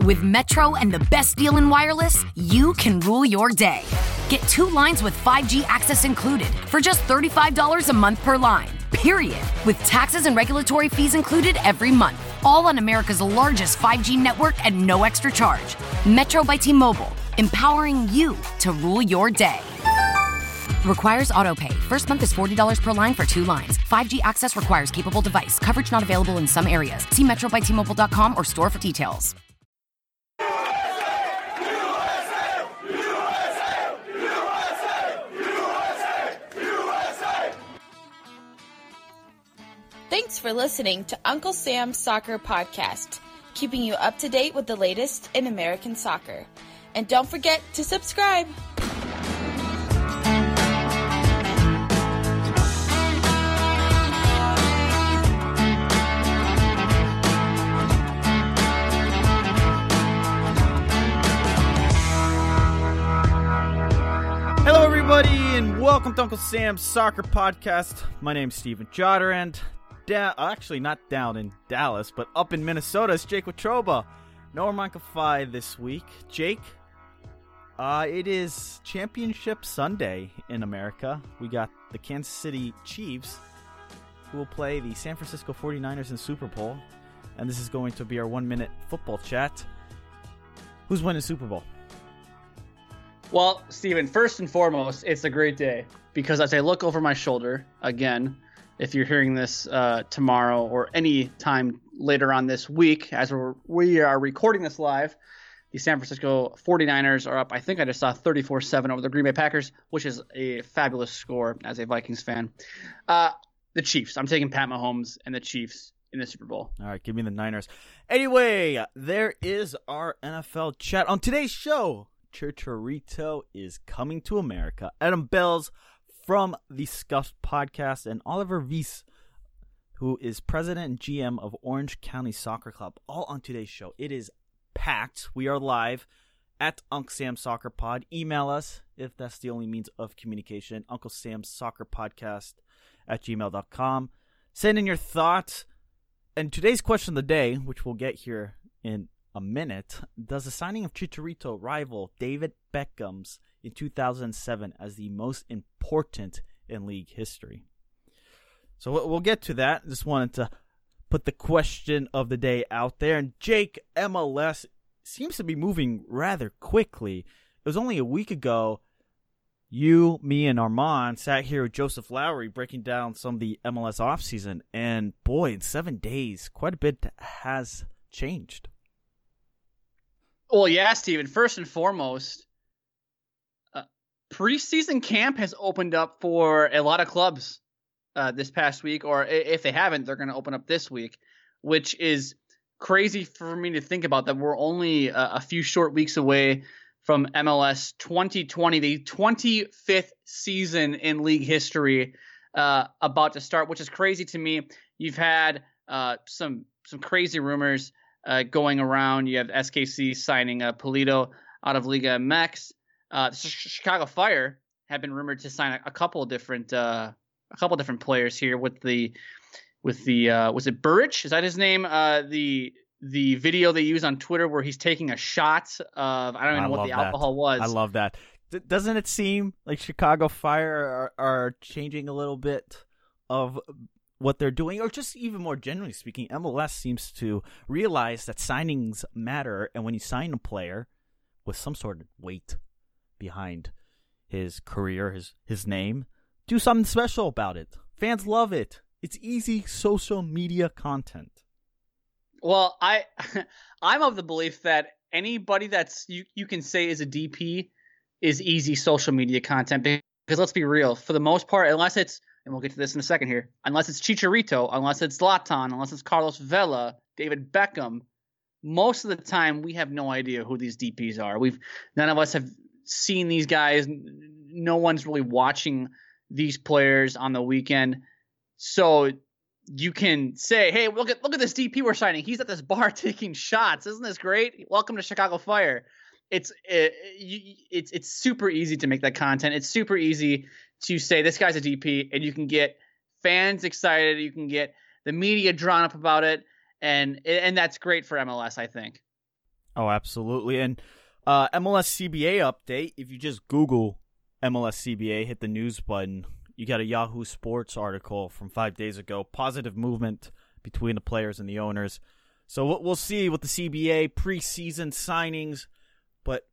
With Metro and the best deal in wireless, you can rule your day. Get two lines with 5G access included for just $35 a month per line. Period. With taxes and regulatory fees included every month. All on America's largest 5G network at no extra charge. Metro by T Mobile, empowering you to rule your day. Requires auto pay. First month is $40 per line for two lines. 5G access requires capable device. Coverage not available in some areas. See metrobytmobile.com or store for details. Thanks for listening to Uncle Sam's Soccer Podcast, keeping you up to date with the latest in American soccer. And don't forget to subscribe. Hello, everybody, and welcome to Uncle Sam's Soccer Podcast. My name's Steven Jotter, da- actually not down in Dallas, but up in Minnesota is Jake Watroba. No Armanca Phi this week. Jake, uh, it is Championship Sunday in America. We got the Kansas City Chiefs who will play the San Francisco 49ers in Super Bowl, and this is going to be our one minute football chat. Who's winning Super Bowl? Well, Steven, first and foremost, it's a great day because as I look over my shoulder, again, if you're hearing this uh, tomorrow or any time later on this week, as we're, we are recording this live, the San Francisco 49ers are up. I think I just saw 34 7 over the Green Bay Packers, which is a fabulous score as a Vikings fan. Uh, the Chiefs. I'm taking Pat Mahomes and the Chiefs in the Super Bowl. All right, give me the Niners. Anyway, there is our NFL chat. On today's show, Chicharito is coming to America. Adam Belz from the Scuffed podcast and Oliver Weiss, who is president and GM of Orange County Soccer Club, all on today's show. It is packed. We are live at Uncle Sam Soccer Pod. Email us if that's the only means of communication. Uncle Sam's Soccer Podcast at gmail.com. Send in your thoughts. And today's question of the day, which we'll get here in a minute, does the signing of Chicharito rival David Beckham's in 2007 as the most important in league history? So we'll get to that. Just wanted to put the question of the day out there. And Jake, MLS seems to be moving rather quickly. It was only a week ago you, me, and Armand sat here with Joseph Lowry breaking down some of the MLS offseason. And boy, in seven days, quite a bit has changed. Well, yeah, Steven. First and foremost, preseason camp has opened up for a lot of clubs uh, this past week, or if they haven't, they're going to open up this week, which is crazy for me to think about. That we're only a, a few short weeks away from MLS 2020, the 25th season in league history, uh, about to start, which is crazy to me. You've had uh, some some crazy rumors uh, going around. You have SKC signing uh, Polito out of Liga MX. Uh, the Chicago Fire have been rumored to sign a, a couple different uh, a couple different players here with the with the uh, was it Burrich? Is that his name? Uh, the the video they use on Twitter where he's taking a shot of I don't even know what the that. alcohol was. I love that. D- doesn't it seem like Chicago Fire are, are changing a little bit of what they're doing, or just even more generally speaking, MLS seems to realize that signings matter, and when you sign a player with some sort of weight behind his career, his his name, do something special about it. Fans love it. It's easy social media content. Well, I I'm of the belief that anybody that's you you can say is a DP is easy social media content because let's be real, for the most part, unless it's and we'll get to this in a second here, unless it's Chicharito, unless it's Zlatan, unless it's Carlos Vela, David Beckham, most of the time we have no idea who these DPs are. We've none of us have seen these guys. No one's really watching these players on the weekend. So you can say, "Hey, look at look at this DP we're signing. He's at this bar taking shots. Isn't this great? Welcome to Chicago Fire." It's eh, eh, it, it's it's super easy to make that content. It's super easy to say this guy's a DP, and you can get fans excited. You can get the media drawn up about it, and and that's great for MLS. I think. Oh, absolutely. And uh, MLS CBA update. If you just Google MLS CBA, hit the news button, you got a Yahoo Sports article from five days ago. Positive movement between the players and the owners. So we'll see with the CBA preseason signings. But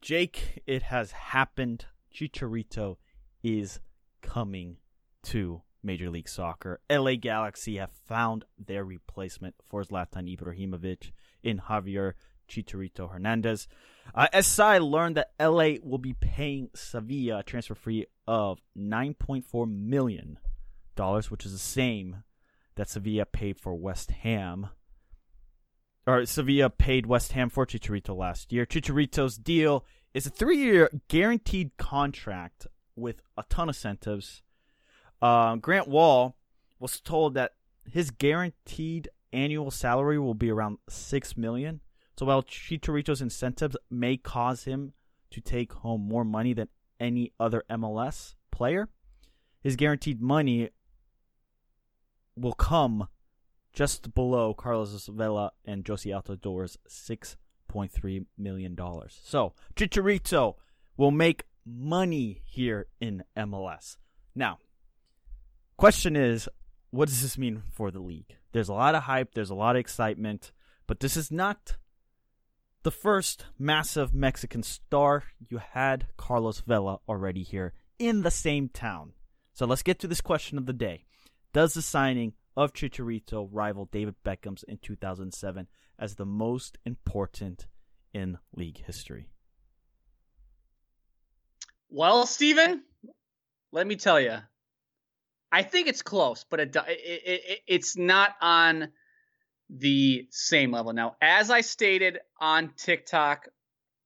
Jake, it has happened. Chicharito is coming to Major League Soccer. LA Galaxy have found their replacement for Zlatan Ibrahimovic in Javier Chicharito Hernandez. Uh, SI learned that LA will be paying Sevilla a transfer fee of $9.4 million, which is the same that Sevilla paid for West Ham. Or Sevilla paid West Ham for Chicharito last year. Chicharito's deal is a three year guaranteed contract with a ton of incentives. Uh, Grant Wahl was told that his guaranteed annual salary will be around six million. So while Chicharito's incentives may cause him to take home more money than any other MLS player, his guaranteed money will come just below Carlos Vela and Jozy Altidore's $6.3 million. So Chicharito will make money here in MLS. Now, question is, what does this mean for the league? There's a lot of hype, there's a lot of excitement, but this is not the first massive Mexican star. You had Carlos Vela already here in the same town. So let's get to this question of the day. Does the signing of Chicharito rival David Beckham's in 2007 as the most important in league history? Well, Steven, let me tell you, I think it's close, but it, it, it, it's not on the same level. Now, as I stated on TikTok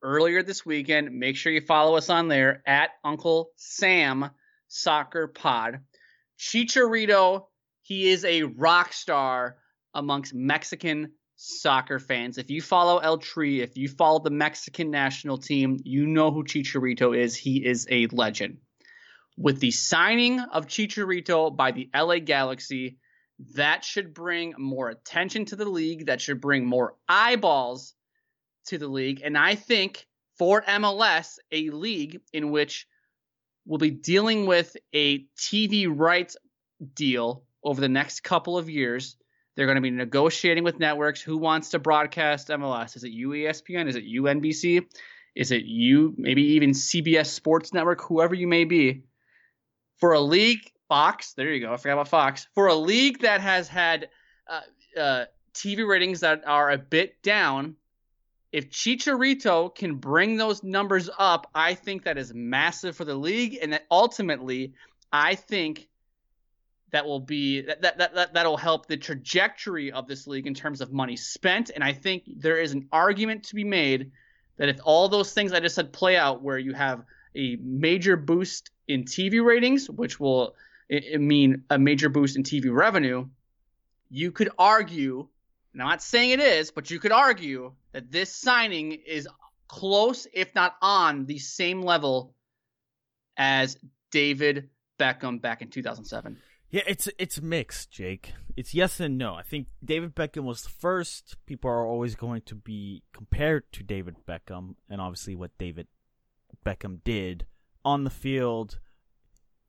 earlier this weekend, make sure you follow us on there at Uncle Sam Soccer Pod. Chicharito, he is a rock star amongst Mexican soccer fans. If you follow El Tri, if you follow the Mexican national team, you know who Chicharito is. He is a legend. With the signing of Chicharito by the LA Galaxy, that should bring more attention to the league. That should bring more eyeballs to the league. And I think for MLS, a league in which we'll be dealing with a TV rights deal over the next couple of years. They're going to be negotiating with networks who wants to broadcast MLS. Is it UESPN? Is it UNBC? Is it you? Maybe even CBS Sports Network, whoever you may be. For a league Fox. There you go. I forgot about Fox. For a league that has had uh, uh, TV ratings that are a bit down, if Chicharito can bring those numbers up, I think that is massive for the league, and that ultimately, I think that will be that that that that'll help the trajectory of this league in terms of money spent. And I think there is an argument to be made that if all those things I just said play out, where you have a major boost in TV ratings, which will mean a major boost in TV revenue, you could argue, and I'm not saying it is, but you could argue that this signing is close, if not on, the same level as David Beckham back in 2007. Yeah, it's it's mixed, Jake. It's yes and no. I think David Beckham was the first. People are always going to be compared to David Beckham, and obviously what David Beckham did on the field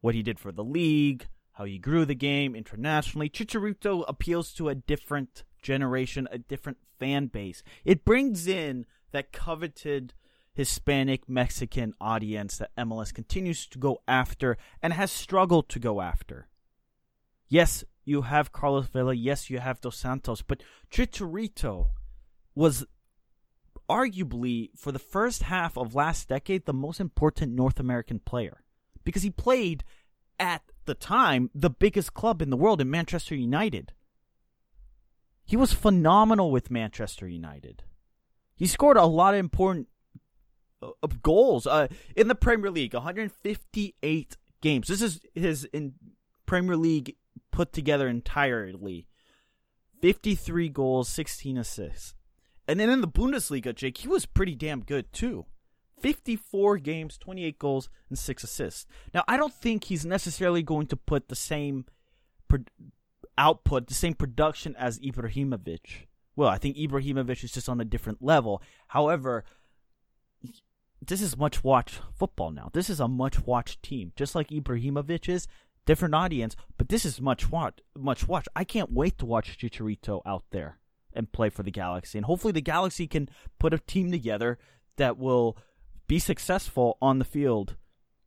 what he did for the league, how he grew the game internationally. Chicharito appeals to a different generation, a different fan base. It brings in that coveted Hispanic Mexican audience that MLS continues to go after and has struggled to go after. Yes, you have Carlos Vela. Yes, you have Dos Santos. But Chicharito was arguably, for the first half of last decade, the most important North American player because he played at the time the biggest club in the world in Manchester United. He was phenomenal with Manchester United. He scored a lot of important uh, of goals uh, in the Premier League, 158 games. This is his in Premier League put together entirely. 53 goals, 16 assists. And then in the Bundesliga, Jake, he was pretty damn good too. 54 games, 28 goals, and 6 assists. Now, I don't think he's necessarily going to put the same pro- output, the same production as Ibrahimovic. Well, I think Ibrahimovic is just on a different level. However, this is much watched football now. This is a much watched team, just like Ibrahimovic is. Different audience, but this is much watch. Much watch. I can't wait to watch Chicharito out there and play for the Galaxy, and hopefully the Galaxy can put a team together that will be successful on the field,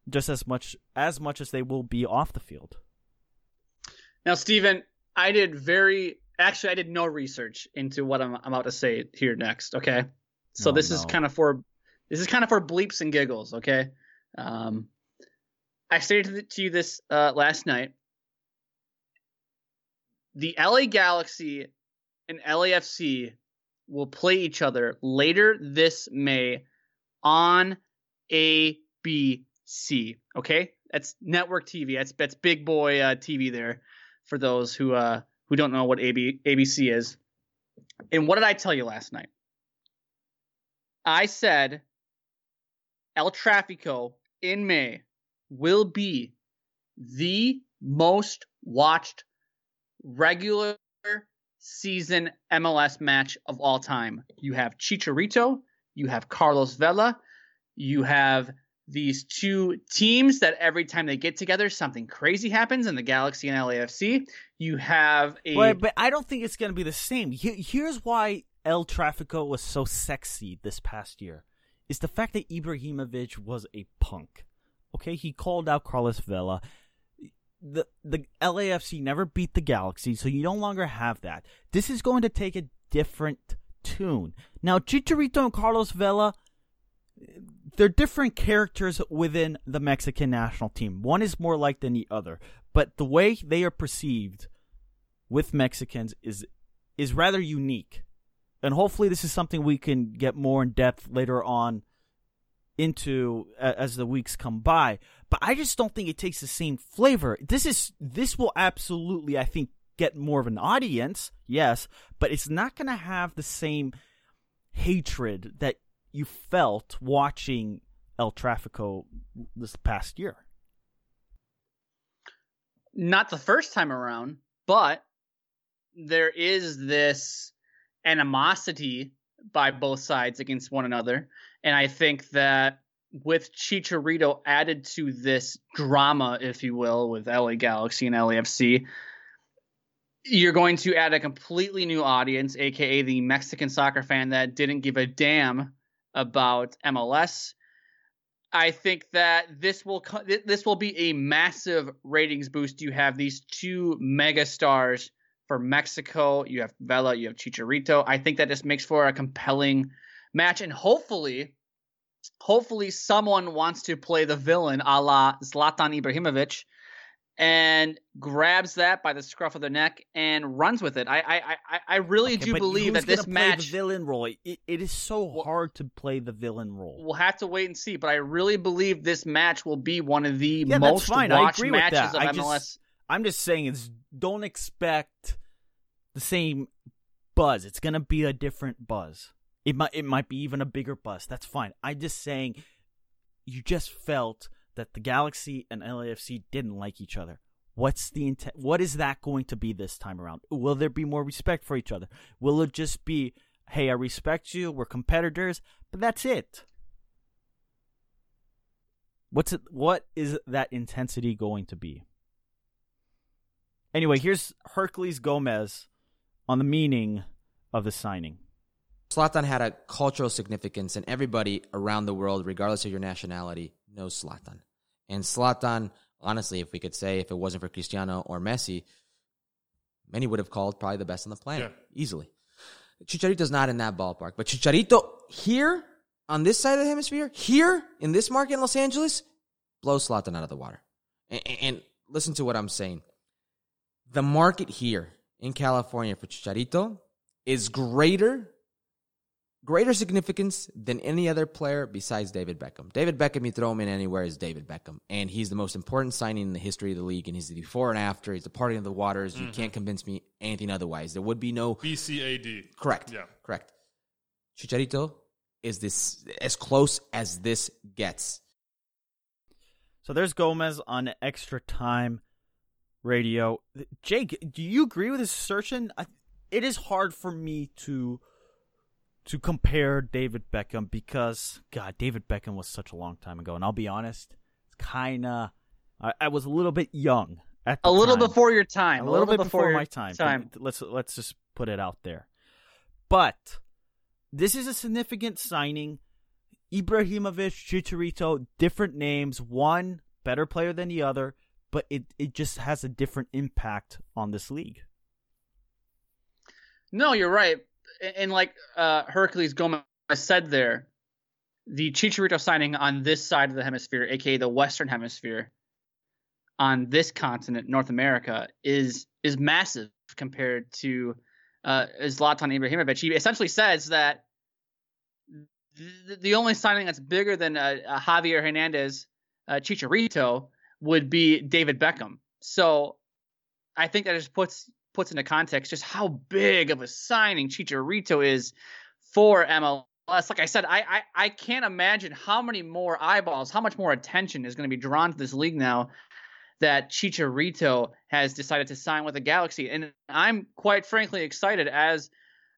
just as much as much as they will be off the field. Now, Stephen, I did very actually I did no research into what I'm about to say here next. Okay, so Oh, this is kind of for this is kind of for bleeps and giggles. Okay, um, I stated to you this uh, last night. The LA Galaxy and LAFC will play each other later this May on ABC. Okay, that's network TV. That's that's big boy uh, TV there for those who uh, who don't know what AB, ABC is. And what did I tell you last night? I said El Trafico in May will be the most watched regular season MLS match of all time. You have Chicharito, you have Carlos Vela, you have these two teams that every time they get together, something crazy happens in the Galaxy and LAFC. You have a but I don't think it's going to be the same. Here's why El Trafico was so sexy this past year. Is the fact that Ibrahimovic was a punk. Okay, he called out Carlos Vela. The the LAFC never beat the Galaxy, so you no longer have that. This is going to take a different tune. Now, Chicharito and Carlos Vela, they're different characters within the Mexican national team. One is more like than the other, but the way they are perceived with Mexicans is is rather unique. And hopefully this is something we can get more in depth later on into as the weeks come by. But I just don't think it takes the same flavor. This is this will absolutely I think get more of an audience, yes, but it's not going to have the same hatred that you felt watching El Trafico this past year. not the first time around, but there is this animosity by both sides against one another. And I think that with Chicharito added to this drama, if you will, with LA Galaxy and LAFC, you're going to add a completely new audience, aka the Mexican soccer fan that didn't give a damn about MLS. I think that this will this will be a massive ratings boost. You have these two mega stars for Mexico. You have Vela, you have Chicharito. I think that this makes for a compelling match, and hopefully, hopefully someone wants to play the villain, a la Zlatan Ibrahimovic, and grabs that by the scruff of the neck and runs with it. I I I, I really Okay, do believe that this match villain role. It, it is so Well- hard to play the villain role. We'll have to wait and see, but I really believe this match will be one of the Yeah, most fine. Watched matches of I MLS. just- I'm just saying is don't expect the same buzz. It's gonna be a different buzz. It might it might be even a bigger buzz. That's fine. I'm just saying you just felt that the Galaxy and LAFC didn't like each other. What's the intent? What is that going to be this time around? Will there be more respect for each other? Will it just be, hey, I respect you, we're competitors, but that's it? What's it? What is that intensity going to be? Anyway, here's Herculez Gomez on the meaning of the signing. Zlatan had a cultural significance, and everybody around the world, regardless of your nationality, knows Zlatan. And Zlatan, honestly, if we could say, if it wasn't for Cristiano or Messi, many would have called probably the best on the planet easily. Chicharito's not in that ballpark, but Chicharito here on this side of the hemisphere, here in this market in Los Angeles, blows Zlatan out of the water. And, and listen to what I'm saying. The market here in California for Chicharito is greater greater significance than any other player besides David Beckham. David Beckham, you throw him in anywhere, is David Beckham. And he's the most important signing in the history of the league. And he's the before and after. He's the party of the waters. You mm-hmm. can't convince me anything otherwise. There would be no. BCAD. Correct. Yeah. Correct. Chicharito is this as close as this gets. So there's Gomez on extra time radio. Jake, do you agree with his assertion? I, it is hard for me to to compare David Beckham because God, David Beckham was such a long time ago, and I'll be honest, it's kind of I, I was a little bit young at the A little time. before your time. a little, bit before, your my time. time. Let's let's just put it out there. But this is a significant signing. Ibrahimovic, Chicharito, different names. One better player than the other, but it it just has a different impact on this league. No, you're right. And like uh, Herculez Gomez said there, the Chicharito signing on this side of the hemisphere, aka the Western Hemisphere, on this continent, North America, is is massive compared to uh, Zlatan Ibrahimovic. He essentially says that the, the only signing that's bigger than uh, uh, Javier Hernandez, uh, Chicharito, would be David Beckham. So I think that just puts puts into context just how big of a signing Chicharito is for MLS. Like I said, I, I I can't imagine how many more eyeballs, how much more attention is going to be drawn to this league now that Chicharito has decided to sign with the Galaxy, and I'm quite frankly excited as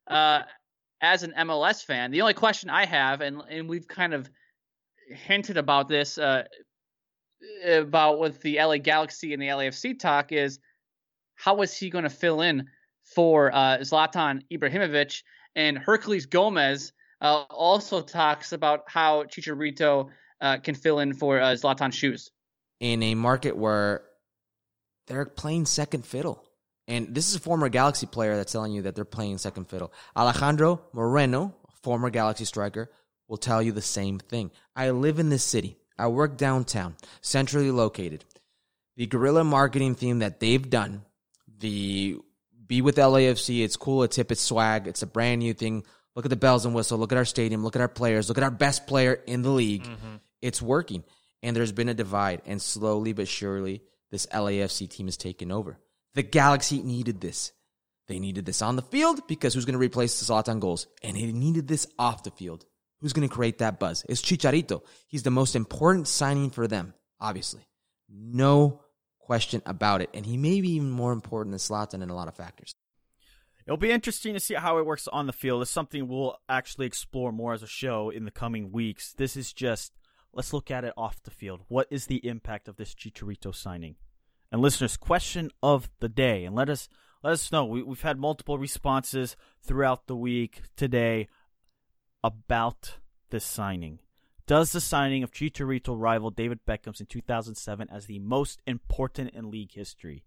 uh, as an MLS fan. The only question I have, and and we've kind of hinted about this uh, about with the LA Galaxy and the LAFC talk is how is he going to fill in for uh, Zlatan Ibrahimovic and Herculez Gomez uh, also talks about how Chicharito uh, can fill in for uh, Zlatan shoes. in a market where they're playing second fiddle. And this is a former Galaxy player that's telling you that they're playing second fiddle. Alejandro Moreno, former Galaxy striker, will tell you the same thing. I live in this city. I work downtown, centrally located. The guerrilla marketing theme that they've done, the be with LAFC, it's cool, it's hip, it's swag, it's a brand new thing. Look at the bells and whistle, look at our stadium, look at our players, look at our best player in the league. Mm-hmm. It's working. And there's been a divide, and slowly but surely, this LAFC team is taking over. The Galaxy needed this. They needed this on the field because who's going to replace the Zlatan goals? And they needed this off the field. Who's going to create that buzz? It's Chicharito. He's the most important signing for them, obviously. No question about it. And he may be even more important than Zlatan in a lot of factors. It'll be interesting to see how it works on the field. It's something we'll actually explore more as a show in the coming weeks. This is just let's look at it off the field. What is the impact of this Chicharito signing? And listeners, question of the day, and let us let us know. We, we've had multiple responses throughout the week today about this signing. Does the signing of Chicharito rival David Beckham's in 2007 as the most important in league history?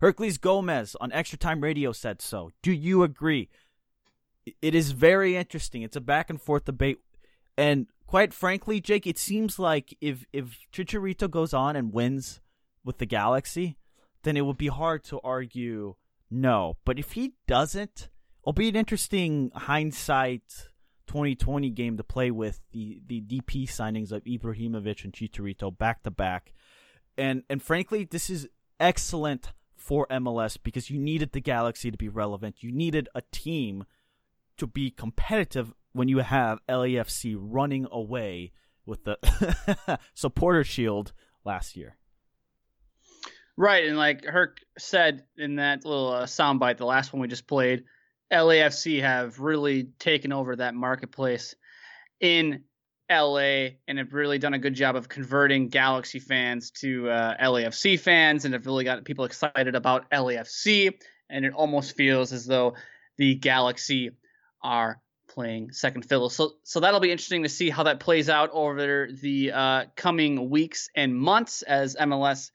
Herculez Gomez on Extra Time Radio said so. Do you agree? It is very interesting. It's a back and forth debate. And quite frankly, Jake, it seems like if if Chicharito goes on and wins with the Galaxy, then it would be hard to argue no. But if he doesn't, it'll be an interesting hindsight 2020 game to play with the, the DP signings of Ibrahimovic and Chicharito back to back. And and frankly, this is excellent for MLS because you needed the Galaxy to be relevant. You needed a team to be competitive when you have LAFC running away with the supporter shield last year. Right, and like Herc said in that little uh, soundbite, the last one we just played, LAFC have really taken over that marketplace in LA and have really done a good job of converting Galaxy fans to uh, LAFC fans and have really got people excited about LAFC. And it almost feels as though the Galaxy are playing second fiddle. So, so that'll be interesting to see how that plays out over the uh, coming weeks and months as MLS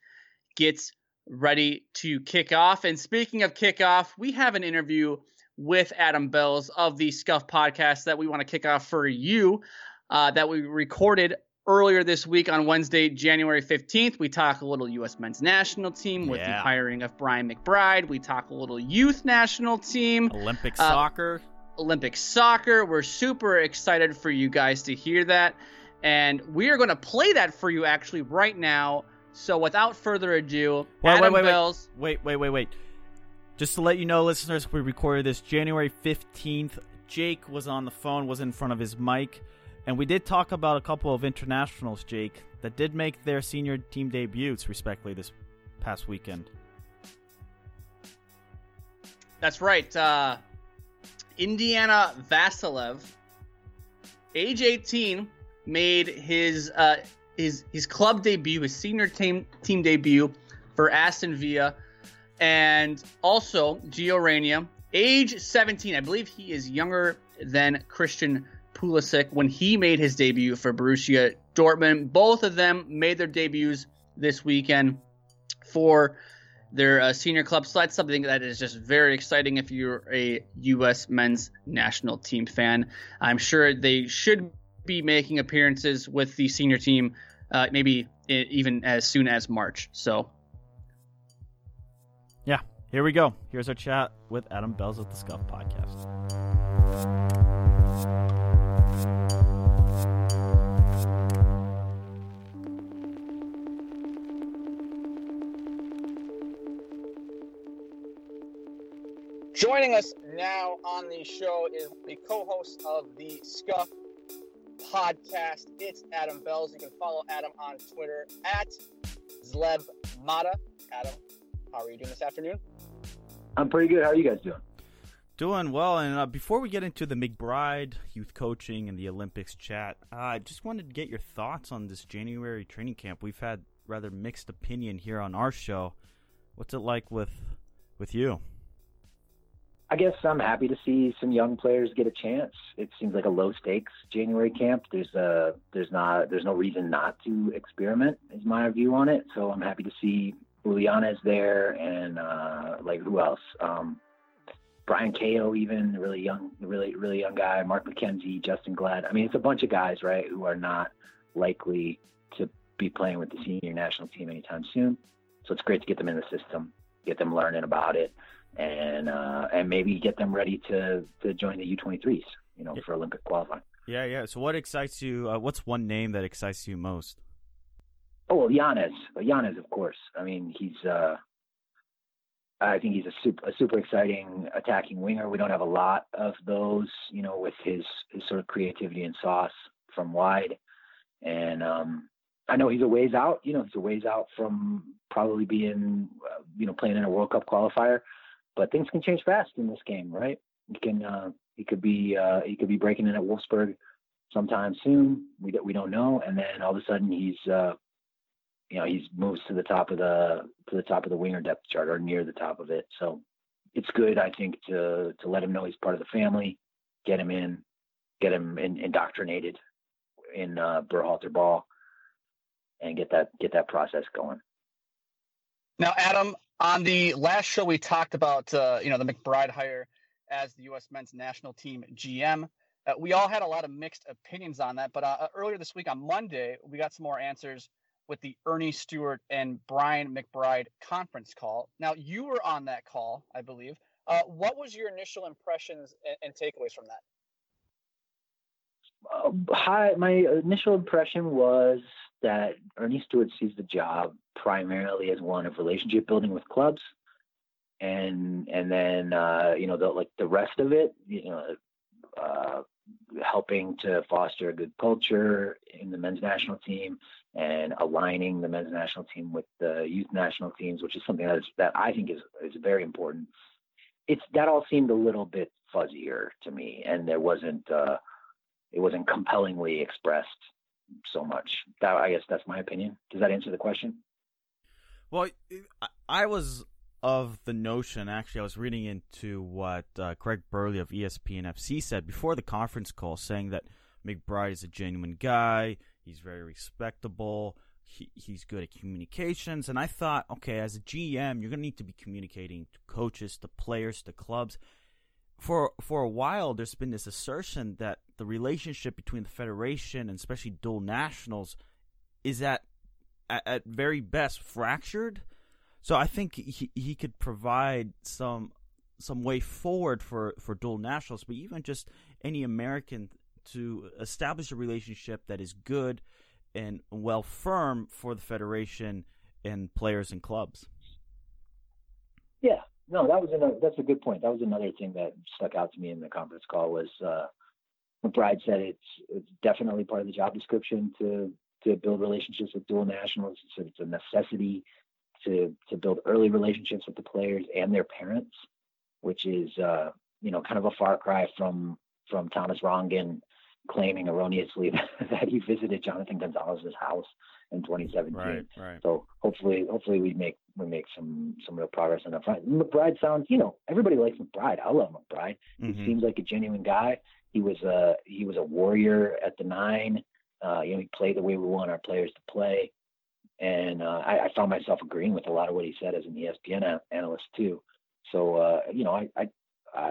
gets ready to kick off. And speaking of kickoff, we have an interview with Adam Belz of the Scuff podcast that we want to kick off for you uh, that we recorded earlier this week on Wednesday, January 15th. We talk a little U.S. men's national team with the hiring of Brian McBride. We talk a little youth national team. Olympic Uh, soccer. Olympic soccer. We're super excited for you guys to hear that. And we are going to play that for you actually right now. So without further ado, Wait, Adam wait, wait, Belz. wait, wait, wait, wait. Just to let you know, listeners, we recorded this January 15th. Jake was on the phone, was in front of his mic, and we did talk about a couple of internationals, Jake, that did make their senior team debuts, respectively, this past weekend. That's right. Uh, Indiana Vassilev, age 18, made his uh, his his club debut, his senior team team debut for Aston Villa, and also Gio Reyna, age 17. I believe he is younger than Christian Pulisic when he made his debut for Borussia Dortmund. Both of them made their debuts this weekend for their uh, senior club. So that's something that is just very exciting if you're a U.S. men's national team fan. I'm sure they should be making appearances with the senior team, uh, maybe even as soon as March. So Yeah, here we go. Here's our chat with Adam Belz of the Scuff Podcast. Joining us now on the show is the co-host of the Scuff podcast. It's Adam Belz. You can follow Adam on Twitter at Zleb Mata. Adam, how are you doing this afternoon? I'm pretty good. How are you guys doing? Doing well, and uh, before we get into the McBride youth coaching and the Olympics chat, uh, I just wanted to get your thoughts on this January training camp. We've had rather mixed opinion here on our show. What's it like with with you? I guess I'm happy to see some young players get a chance. It seems like a low stakes January camp. There's a there's not there's no reason not to experiment is my view on it. So I'm happy to see Juliana's there and uh like who else? Um Bryang Kayo even a really young really really young guy, Mark McKenzie, Justen Glad. I mean it's a bunch of guys, right, who are not likely to be playing with the senior national team anytime soon. So it's great to get them in the system, get them learning about it and uh, and maybe get them ready to to join the U23s, you know, for Olympic qualifying. Yeah, yeah. So, what excites you? Uh, what's one name that excites you most? Oh well, Llanez, Llanez, of course. I mean, he's uh, I think he's a super a super exciting attacking winger. We don't have a lot of those, you know, with his his sort of creativity and sauce from wide, and um, I know he's a ways out. You know, he's a ways out from probably being, uh, you know, playing in a World Cup qualifier. But things can change fast in this game, right? He can, uh, he could be, uh, he could be breaking in at Wolfsburg sometime soon. We we don't know. And then all of a sudden he's, uh, you know, he's moves to the top of the to the top of the winger depth chart or near the top of it. So it's good, I think, to to let him know he's part of the family, get him in, get him in, indoctrinated in uh, Berhalter ball, and get that get that process going. Now, Adam, on the last show we talked about uh, you know the McBride hire as the U.S. men's national team GM. Uh, we all had a lot of mixed opinions on that, but uh, earlier this week on Monday, we got some more answers with the Earnie Stewart and Brian McBride conference call. Now, you were on that call, I believe. Uh, what was your initial impressions and, and takeaways from that? Uh, hi, my initial impression was that Earnie Stewart sees the job primarily as one of relationship building with clubs, and and then uh, you know the like the rest of it, you know, uh, helping to foster a good culture in the men's national team and aligning the men's national team with the youth national teams, which is something that is, that I think is is very important. It's that all seemed a little bit fuzzier to me, and there wasn't. Uh, it wasn't compellingly expressed so much. That I guess that's my opinion. Does that answer the question? Well, I- I was of the notion. Actually, I was reading into what uh, Craig Burley of ESPN FC said before the conference call, saying that McBride is a genuine guy. He's very respectable. He, he's good at communications. And I thought, okay, as a GM, you're going to need to be communicating to coaches, to players, to clubs. For for a while, there's been this assertion that the relationship between the federation and especially dual nationals is at at, at very best fractured. So I think he he could provide some some way forward for for dual nationals, but even just any American to establish a relationship that is good and well firm for the federation and players and clubs. Yeah, no, that was another. That's a good point. That was another thing that stuck out to me in the conference call was uh, McBride said it's it's definitely part of the job description to to build relationships with dual nationals. Said it's a necessity to to build early relationships with the players and their parents, which is uh, you know kind of a far cry from from Thomas Rongen claiming erroneously that he visited Jonathan Gonzalez's house in 2017. Right, right. So hopefully, hopefully we make we make some some real progress on that front. McBride sounds, you know, everybody likes McBride. I love McBride. Mm-hmm. He seems like a genuine guy. He was a he was a warrior at the nine. Uh, you know, he played the way we want our players to play, and uh, I, I found myself agreeing with a lot of what he said as an ESPN analyst too. So uh, you know, I, I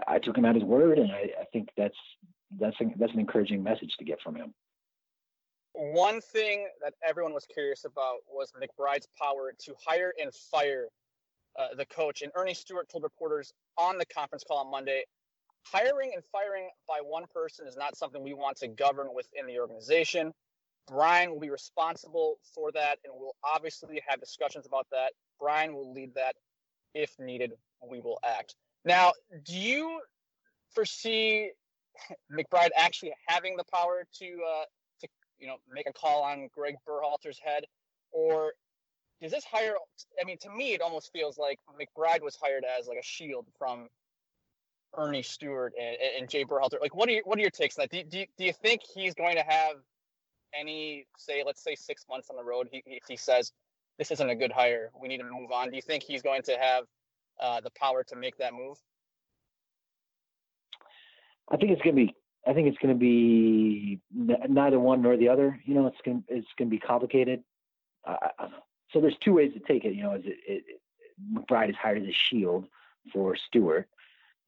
I took him at his word, and I, I think that's that's a, that's an encouraging message to get from him. One thing that everyone was curious about was McBride's power to hire and fire uh, the coach. And Earnie Stewart told reporters on the conference call on Monday, hiring and firing by one person is not something we want to govern within the organization. Brian will be responsible for that, and we'll obviously have discussions about that. Brian will lead that. If needed, we will act. Now, do you foresee McBride actually having the power to uh, to you know make a call on Greg Berhalter's head, or does this hire? I mean, to me, it almost feels like McBride was hired as like a shield from Earnie Stewart and, and Jay Berhalter. Like, what are your what are your takes on that? Do, do, do you think he's going to have any say, let's say six months on the road, he, if he says this isn't a good hire, we need to move on? Do you think he's going to have uh, the power to make that move? I think it's gonna be. I think it's gonna be n- neither one nor the other. You know, it's gonna it's gonna be complicated. Uh, so there's two ways to take it. You know, is it, it, McBride is hired as a shield for Stewart,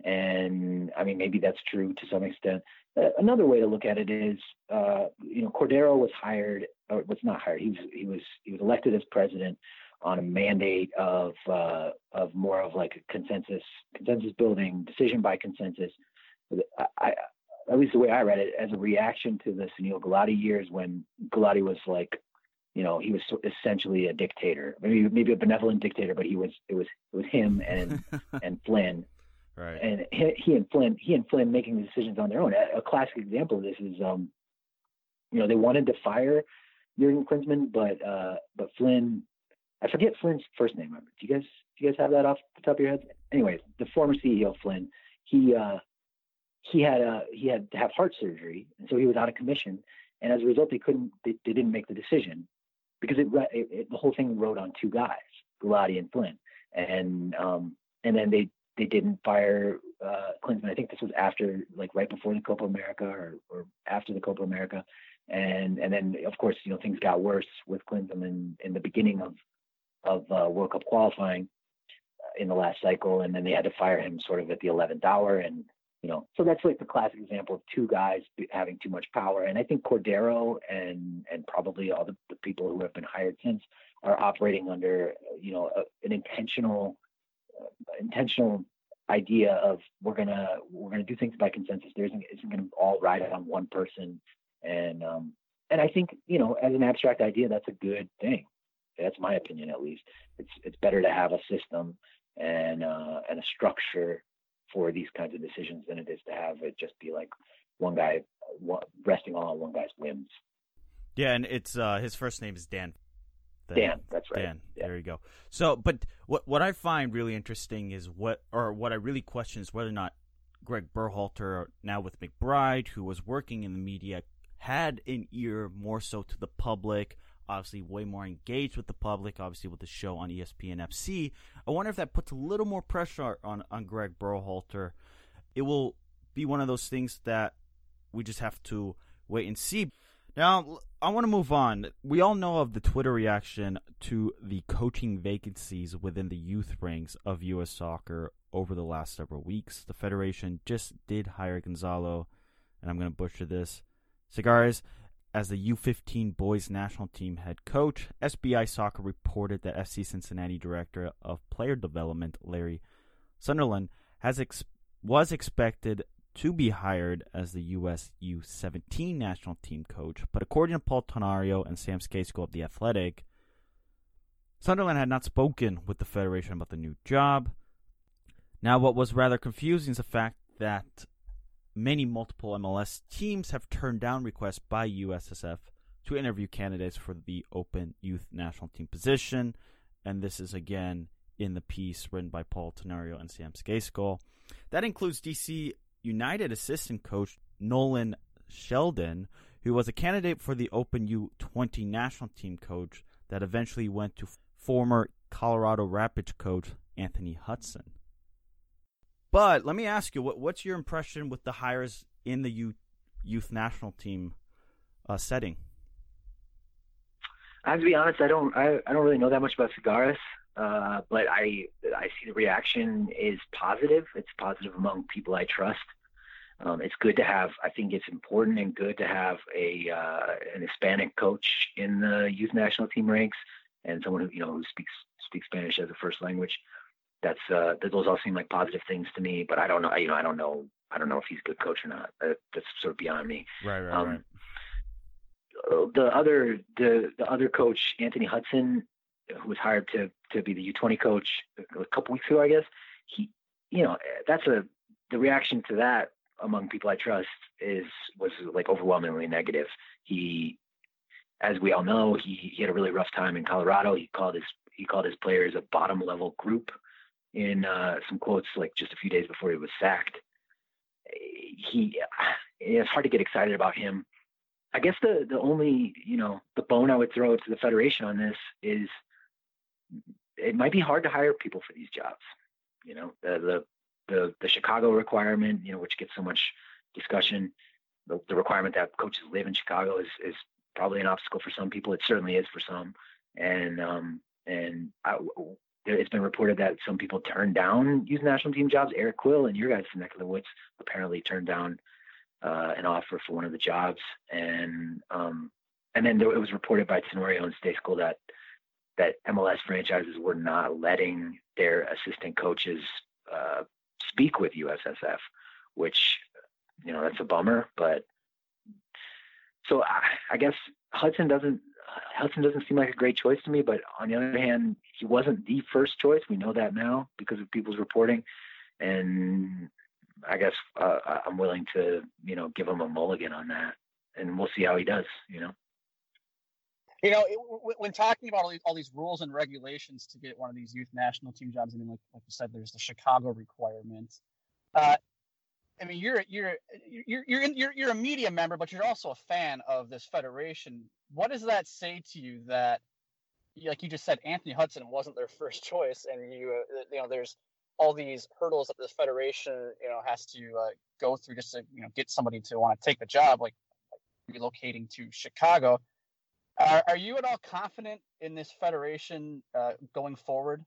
and I mean maybe that's true to some extent. Uh, another way to look at it is, uh, you know, Cordero was hired, or was not hired. He was he was he was elected as president on a mandate of uh, of more of like a consensus consensus building, decision by consensus. I, I, at least the way I read it, as a reaction to the Sunil Gulati years when Gulati was like, you know, he was essentially a dictator, maybe maybe a benevolent dictator, but he was it was it was him and and Flynn, right? And he, he and Flynn he and Flynn making the decisions on their own. A, a classic example of this is, um, you know, they wanted to fire Jurgen Klinsmann, but uh, but Flynn, I forget Flynn's first name. Do you guys do you guys have that off the top of your heads? Anyways, the former CEO Flynn, he uh, he had a he had to have heart surgery, and so he was out of commission. And as a result, they couldn't they, they didn't make the decision because it, it, it, the whole thing rode on two guys, Gulati and Flynn, and um, and then they they didn't fire uh, Klinsmann. I think this was after like right before the Copa America or, or after the Copa America, and and then of course you know things got worse with Klinsmann in, in the beginning of of uh, World Cup qualifying uh, in the last cycle, and then they had to fire him sort of at the 11th hour and you know, so that's like the classic example of two guys having too much power. And I think Cordero and and probably all the, the people who have been hired since are operating under you know a, an intentional intentional idea of we're gonna we're gonna do things by consensus. There isn't isn't gonna all ride on one person. And um and I think you know as an abstract idea that's a good thing. That's my opinion at least. It's it's better to have a system and uh, and a structure for these kinds of decisions than it is to have it just be like one guy resting all on one guy's whims. Yeah, and it's uh, his first name is Dan. Dan, that's right. Dan, yeah. there you go. So, but what what I find really interesting is what, or what I really question is whether or not Greg Berhalter, now with McBride, who was working in the media, had an ear more so to the public. Obviously, way more engaged with the public. Obviously, with the show on ESPN FC. I wonder if that puts a little more pressure on on Greg Berhalter. It will be one of those things that we just have to wait and see. Now, I want to move on. We all know of the Twitter reaction to the coaching vacancies within the youth ranks of U.S. soccer over the last several weeks. The Federation just did hire Gonzalo, and I'm going to butcher this, Segares as the U15 boys national team head coach. SBI Soccer reported that FC Cincinnati director of player development, Larry Sunderland, has ex- was expected to be hired as the U.S. U17 national team coach, but according to Paul Tenorio and Sam Stejskal of The Athletic, Sunderland had not spoken with the Federation about the new job. Now, what was rather confusing is the fact that many multiple MLS teams have turned down requests by USSF to interview candidates for the open youth national team position. And this is again in the piece written by Paul Tenorio and Sam Stejskal. That includes DC United assistant coach Nolan Sheldon, who was a candidate for the Open U20 national team coach that eventually went to former Colorado Rapids coach Anthony Hudson. But let me ask you, what, what's your impression with the hires in the youth, youth national team uh, setting? I have to be honest. I don't. I, I don't really know that much about Segares, uh, but I I see the reaction is positive. It's positive among people I trust. Um, it's good to have. I think it's important and good to have a uh, an Hispanic coach in the youth national team ranks and someone who you know who speaks speaks Spanish as a first language. That's uh, those all seem like positive things to me. But I don't know. You know, I don't know. I don't know if he's a good coach or not. Uh, that's sort of beyond me. Right, right, um, right the other the the other coach Anthony Hudson, who was hired to to be the U20 coach a couple weeks ago, I guess he, you know, that's a the reaction to that among people I trust is was like overwhelmingly negative. He, as we all know, he he had a really rough time in Colorado. He called his he called his players a bottom level group in uh, some quotes like just a few days before he was sacked. He, it's hard to get excited about him I guess the the only you know the bone I would throw to the federation on this is it might be hard to hire people for these jobs. You know the the the, the Chicago requirement, you know, which gets so much discussion. The, the requirement that coaches live in Chicago is is probably an obstacle for some people. It certainly is for some, and um, and I, it's been reported that some people turned down youth national team jobs. Eric Quill and your guys' neck of the woods apparently turned down uh, an offer for one of the jobs, and um, and then there, it was reported by Tenorio and Stejskal that that MLS franchises were not letting their assistant coaches uh, speak with USSF, which you know that's a bummer. But so I, I guess Hudson doesn't Hudson doesn't seem like a great choice to me. But on the other hand, he wasn't the first choice. We know that now because of people's reporting, and I guess uh, I'm willing to, you know, give him a mulligan on that, and we'll see how he does. You know. You know, it, when talking about all these, all these, rules and regulations to get one of these youth national team jobs, I mean, like, like you said, there's the Chicago requirement. Uh, I mean, you're you're you're you're, in, you're you're a media member, but you're also a fan of this federation. What does that say to you that, like you just said, Anthony Hudson wasn't their first choice, and you uh, you know there's all these hurdles that the federation you know has to uh, go through just to you know get somebody to want to take the job like, like relocating to chicago are, are, you at all confident in this federation uh, going forward?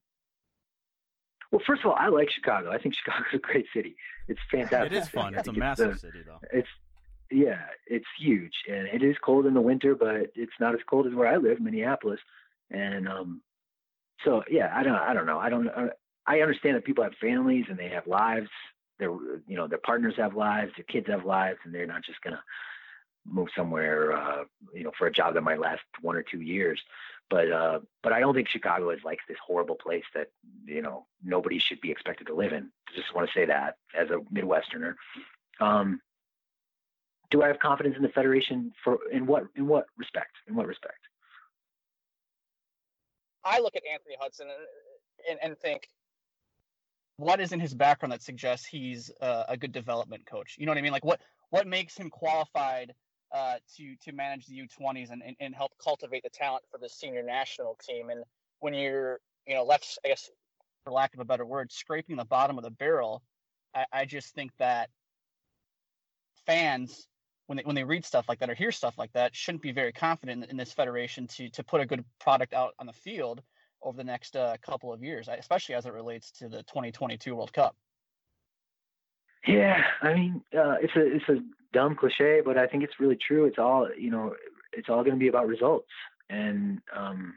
Well first of all i like chicago. I think chicago's a great city. It's fantastic. It is fun. It's a massive it's, uh, city though. It's yeah it's huge. And it is cold in the winter but it's not as cold as where i live minneapolis. And um so yeah i don't i don't know. I don't uh, I understand that people have families and they have lives. Their you know their partners have lives, their kids have lives, and they're not just gonna move somewhere uh, you know for a job that might last one or two years. But uh, but I don't think Chicago is like this horrible place that you know nobody should be expected to live in. I just want to say that as a Midwesterner. Um, do I have confidence in the federation for in what in what respect? In what respect? I look at Anthony Hudson and, and, and think what is in his background that suggests he's uh, a good development coach? You know what I mean? Like what what makes him qualified uh, to to manage the U20s and, and, and help cultivate the talent for the senior national team? And when you're you know left, I guess for lack of a better word, scraping the bottom of the barrel, I, I just think that fans when they when they read stuff like that or hear stuff like that shouldn't be very confident in, in this federation to to put a good product out on the field over the next uh, couple of years, especially as it relates to the 2022 World Cup. Yeah, I mean, uh, it's a it's a dumb cliche, but I think it's really true. It's all you know. It's all going to be about results, and um,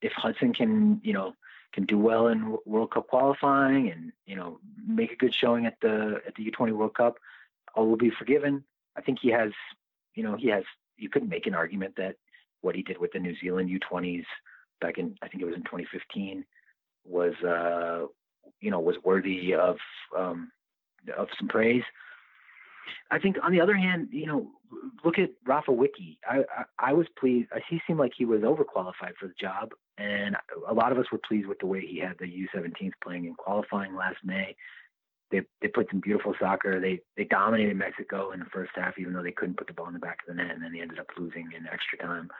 if Hudson can, you know, can do well in World Cup qualifying and you know make a good showing at the at the U20 World Cup, all will be forgiven. I think he has, you know, he has. You could make an argument that what he did with the New Zealand U20s back in I think it was in 2015 was uh, you know was worthy of um, of some praise. I think on the other hand, you know, look at Rafa Wicky. I, I, I was pleased. He seemed like he was overqualified for the job, and a lot of us were pleased with the way he had the U17s playing in qualifying last May. They they put some beautiful soccer. They they dominated Mexico in the first half, even though they couldn't put the ball in the back of the net, and then they ended up losing in extra time.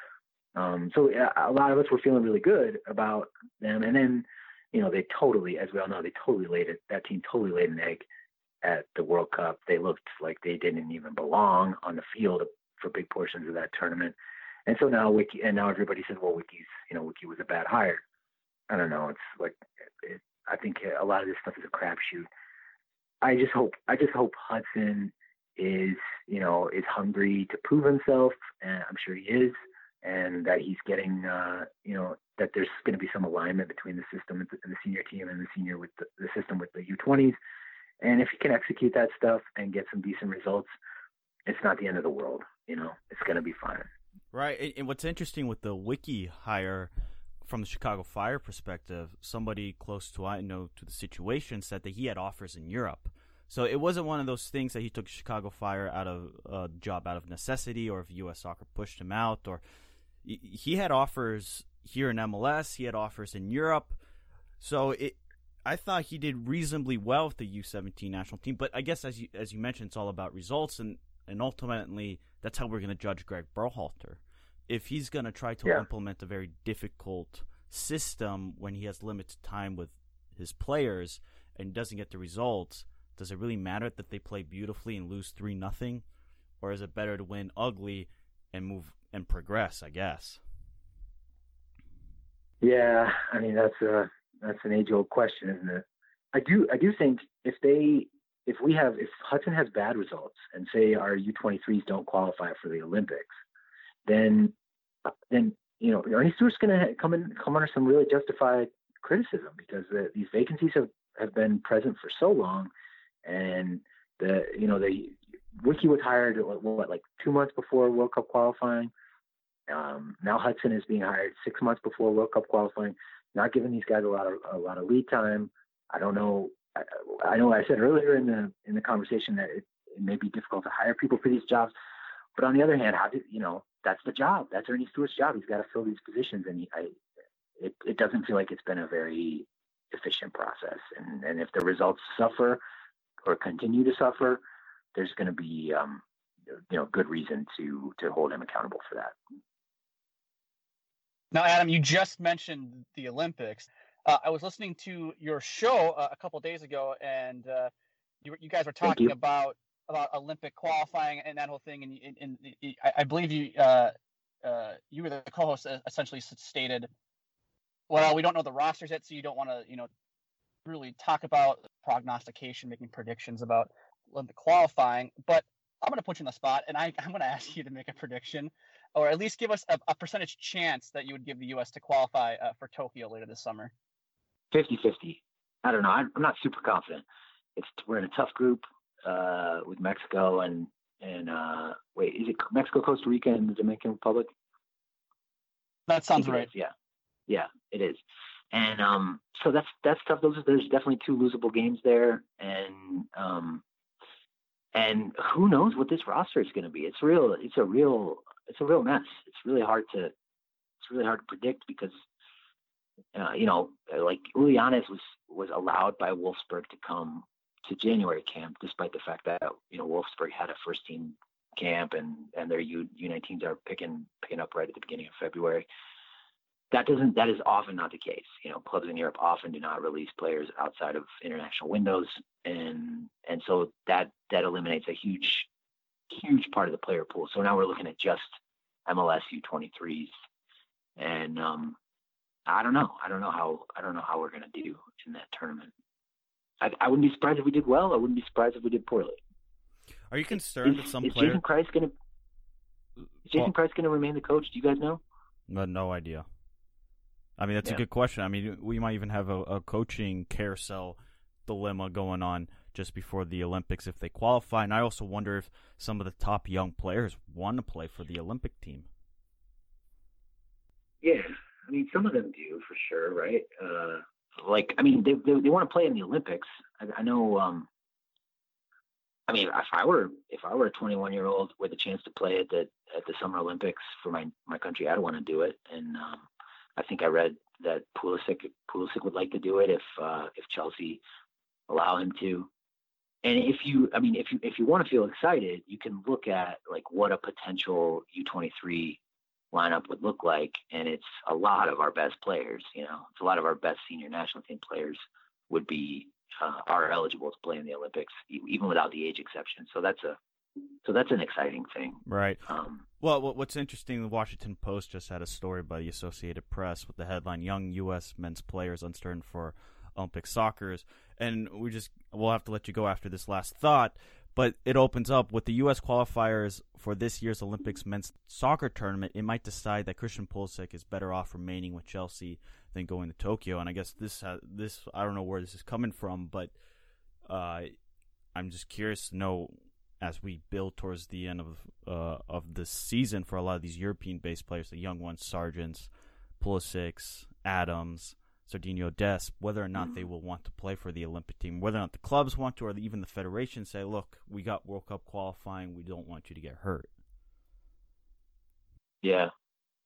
Um, so a lot of us were feeling really good about them, and then you know they totally, as we all know, they totally laid it. That team totally laid an egg at the World Cup. They looked like they didn't even belong on the field for big portions of that tournament. And so now Wicky, and now everybody says, well, Wicky's, you know, Wicky was a bad hire. I don't know. It's like, it, I think a lot of this stuff is a crapshoot. I just hope, I just hope Hudson is, you know, is hungry to prove himself, and I'm sure he is, and that he's getting, uh, you know, that there's going to be some alignment between the system and the, and the senior team and the senior with the, the system with the U20s and if he can execute that stuff and get some decent results, it's not the end of the world. You know, it's going to be fine. Right. And what's interesting with the Wicky hire from the Chicago Fire perspective, somebody close to I know to the situation said that he had offers in Europe. So it wasn't one of those things that he took Chicago Fire out of a job out of necessity, or if U.S. Soccer pushed him out, or he had offers here in MLS. He had offers in Europe. So it I thought he did reasonably well with the U17 national team, but I guess as you as you mentioned, it's all about results, and and ultimately that's how we're going to judge Greg Berhalter. If he's going to try to yeah. implement a very difficult system when he has limited time with his players and doesn't get the results, does it really matter that they play beautifully and lose three nothing, or is it better to win ugly and move and progress? I guess. Yeah, I mean that's a that's an age old question, isn't it? I do I do think if they if we have if Hudson has bad results and say our U23s don't qualify for the Olympics, then then you know Earnie Stewart's going to come in come under some really justified criticism because the, these vacancies have have been present for so long, and the you know the Wicky was hired what like two months before World Cup qualifying. Um, now Hudson is being hired six months before World Cup qualifying not giving these guys a lot of a lot of lead time. I don't know. I, I know I said earlier in the in the conversation that it, it may be difficult to hire people for these jobs, but on the other hand, how do you know that's the job? That's Earnie Stewart's job. He's got to fill these positions, and he, I, it it doesn't feel like it's been a very efficient process. And and if the results suffer or continue to suffer, there's going to be um, you know good reason to to hold him accountable for that. Now, Adam, you just mentioned the Olympics. Uh, I was listening to your show uh, a couple days ago, and uh, you, you, guys were talking about about Olympic qualifying and that whole thing. And, and, and I, believe you uh, uh, you were the co-host, uh, essentially stated, "Well, we don't know the rosters yet, so you don't want to, you know, really talk about prognostication, making predictions about Olympic qualifying." But I'm going to put you in the spot, and I, I'm going to ask you to make a prediction or at least give us a, a percentage chance that you would give the U.S. to qualify uh, for Tokyo later this summer? 50 50. I don't know. I'm, I'm, not super confident. It's We're in a tough group uh, with Mexico and, and uh, wait, is it Mexico, Costa Rica, and the Dominican Republic? That sounds right. Yeah. Yeah, it is. And um, so that's that's tough. Those are, there's definitely two losable games there, and um, and who knows what this roster is going to be? It's real. It's a real it's a real mess. It's really hard to it's really hard to predict because uh, you know like Llanez was was allowed by Wolfsburg to come to January camp despite the fact that you know Wolfsburg had a first team camp and and their U U19s are picking picking up right at the beginning of February. That doesn't that is often not the case. You know, clubs in Europe often do not release players outside of international windows, and and so that that eliminates a huge huge part of the player pool. So now we're looking at just MLS U23s, and um, I don't know. I don't know how. I don't know how we're going to do in that tournament. I, I, wouldn't be surprised if we did well. I wouldn't be surprised if we did poorly. Are you concerned is, that some is player... Jason going to is Jason well, going to remain the coach? Do you guys know? No, no idea. I mean, that's Yeah. a good question. I mean, we might even have a, a coaching carousel dilemma going on just before the Olympics if they qualify. And I also wonder if some of the top young players want to play for the Olympic team. Yeah, I mean, some of them do for sure, right? Uh, like, I mean, they they, they want to play in the Olympics. I, I know. Um, I mean, if I were if I were a 21 year old with a chance to play at the at the Summer Olympics for my my country, I'd want to do it. And um, I think I read that Pulisic Pulisic would like to do it if uh, if Chelsea allow him to. And if you, I mean, if you if you want to feel excited, you can look at like what a potential U23 lineup would look like, and it's a lot of our best players. You know, it's a lot of our best senior national team players would be uh, are eligible to play in the Olympics, even without the age exception. So that's a so that's an exciting thing. Right. Um, Well, what's interesting, the Washington Post just had a story by the Associated Press with the headline "Young U.S. Men's Players Uncertain for Olympic Soccer's," and we just we'll have to let you go after this last thought. But it opens up with the U.S. qualifiers for this year's Olympics men's soccer tournament. It might decide that Christian Pulisic is better off remaining with Chelsea than going to Tokyo. And I guess this ha- this I don't know where this is coming from, but uh, I'm just curious to know as we build towards the end of uh, of the season for a lot of these European-based players, the young ones, Sargents, Pulisic, Adams, Serginho Dest, whether or not they will want to play for the Olympic team, whether or not the clubs want to, or even the federation say, "Look, we got World Cup qualifying. We don't want you to get hurt." Yeah,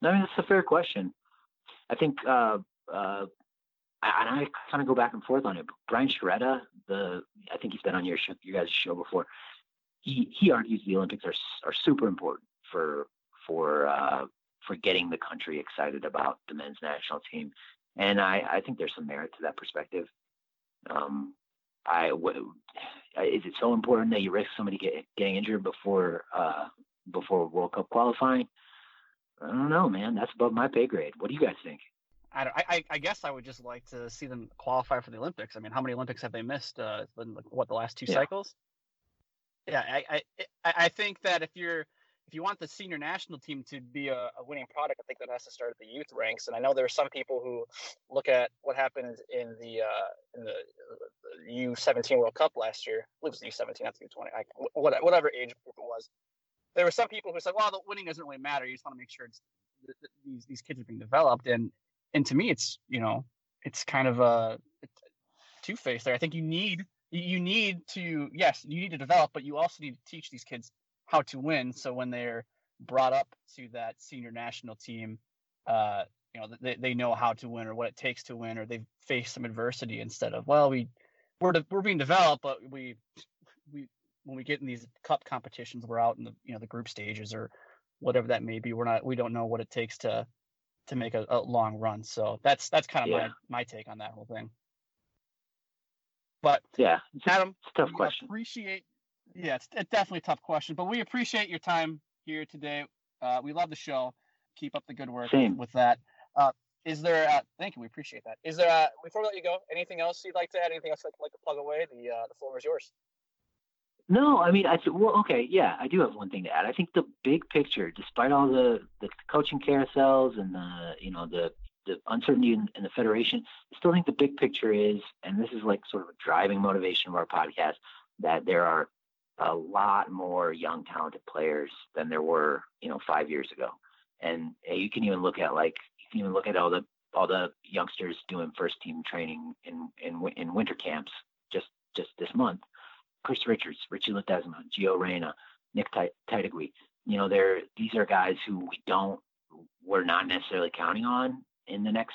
I mean that's a fair question. I think, uh, uh, I- and I kind of go back and forth on it. Brian Sciaretta, the I think he's been on your show, you guys' show before. He he argues the Olympics are are super important for for uh, for getting the country excited about the men's national team, and I I think there's some merit to that perspective. Um, I w- is it so important that you risk somebody get, getting injured before uh, before World Cup qualifying? I don't know, man. That's above my pay grade. What do you guys think? I, don't, I, I- guess I would just like to see them qualify for the Olympics. I mean, how many Olympics have they missed? Uh, it's been like, what the last two Yeah. cycles? Yeah, I I I think that if you're if you want the senior national team to be a, a winning product, I think that has to start at the youth ranks. And I know there are some people who look at what happened in the uh, in the U17 World Cup last year. I believe it was U17, not the U20. Whatever age group it was. There were some people who said, "Well, the winning doesn't really matter. You just want to make sure it's th- th- these these kids are being developed." And and to me, it's you know, it's kind of a two faced there. I think you need you need to yes, you need to develop, but you also need to teach these kids how to win. So when they're brought up to that senior national team, uh, you know, they, they know how to win or what it takes to win, or they've faced some adversity instead of well, we we're de- we're being developed, but we we when we get in these cup competitions, we're out in the you know the group stages or whatever that may be. We're not we don't know what it takes to to make a, a long run. So that's that's kind of Yeah. my my take on that whole thing. But Yeah, Adam, tough question. Appreciate. Yeah, it's, it's definitely a tough question, but we appreciate your time here today. Uh, we love the show. Keep up the good work Same. with that. Uh, is there? Uh, thank you. We appreciate that. Is there? Uh, before we let you go, anything else you'd like to add? Anything else you'd like to plug away? The uh, the floor is yours. No, I mean, I well, okay, yeah, I do have one thing to add. I think the big picture, despite all the the coaching carousels and the you know the the uncertainty in, in the federation, I still think the big picture is, and this is like sort of a driving motivation of our podcast, that there are a lot more young talented players than there were, you know, five years ago. And you can even look at like you can even look at all the all the youngsters doing first team training in in in winter camps just just this month. Chris Richards, Richie Ledesma, Gio Reyna, Nick Ti- You know, they're these are guys who we don't we're not necessarily counting on in the next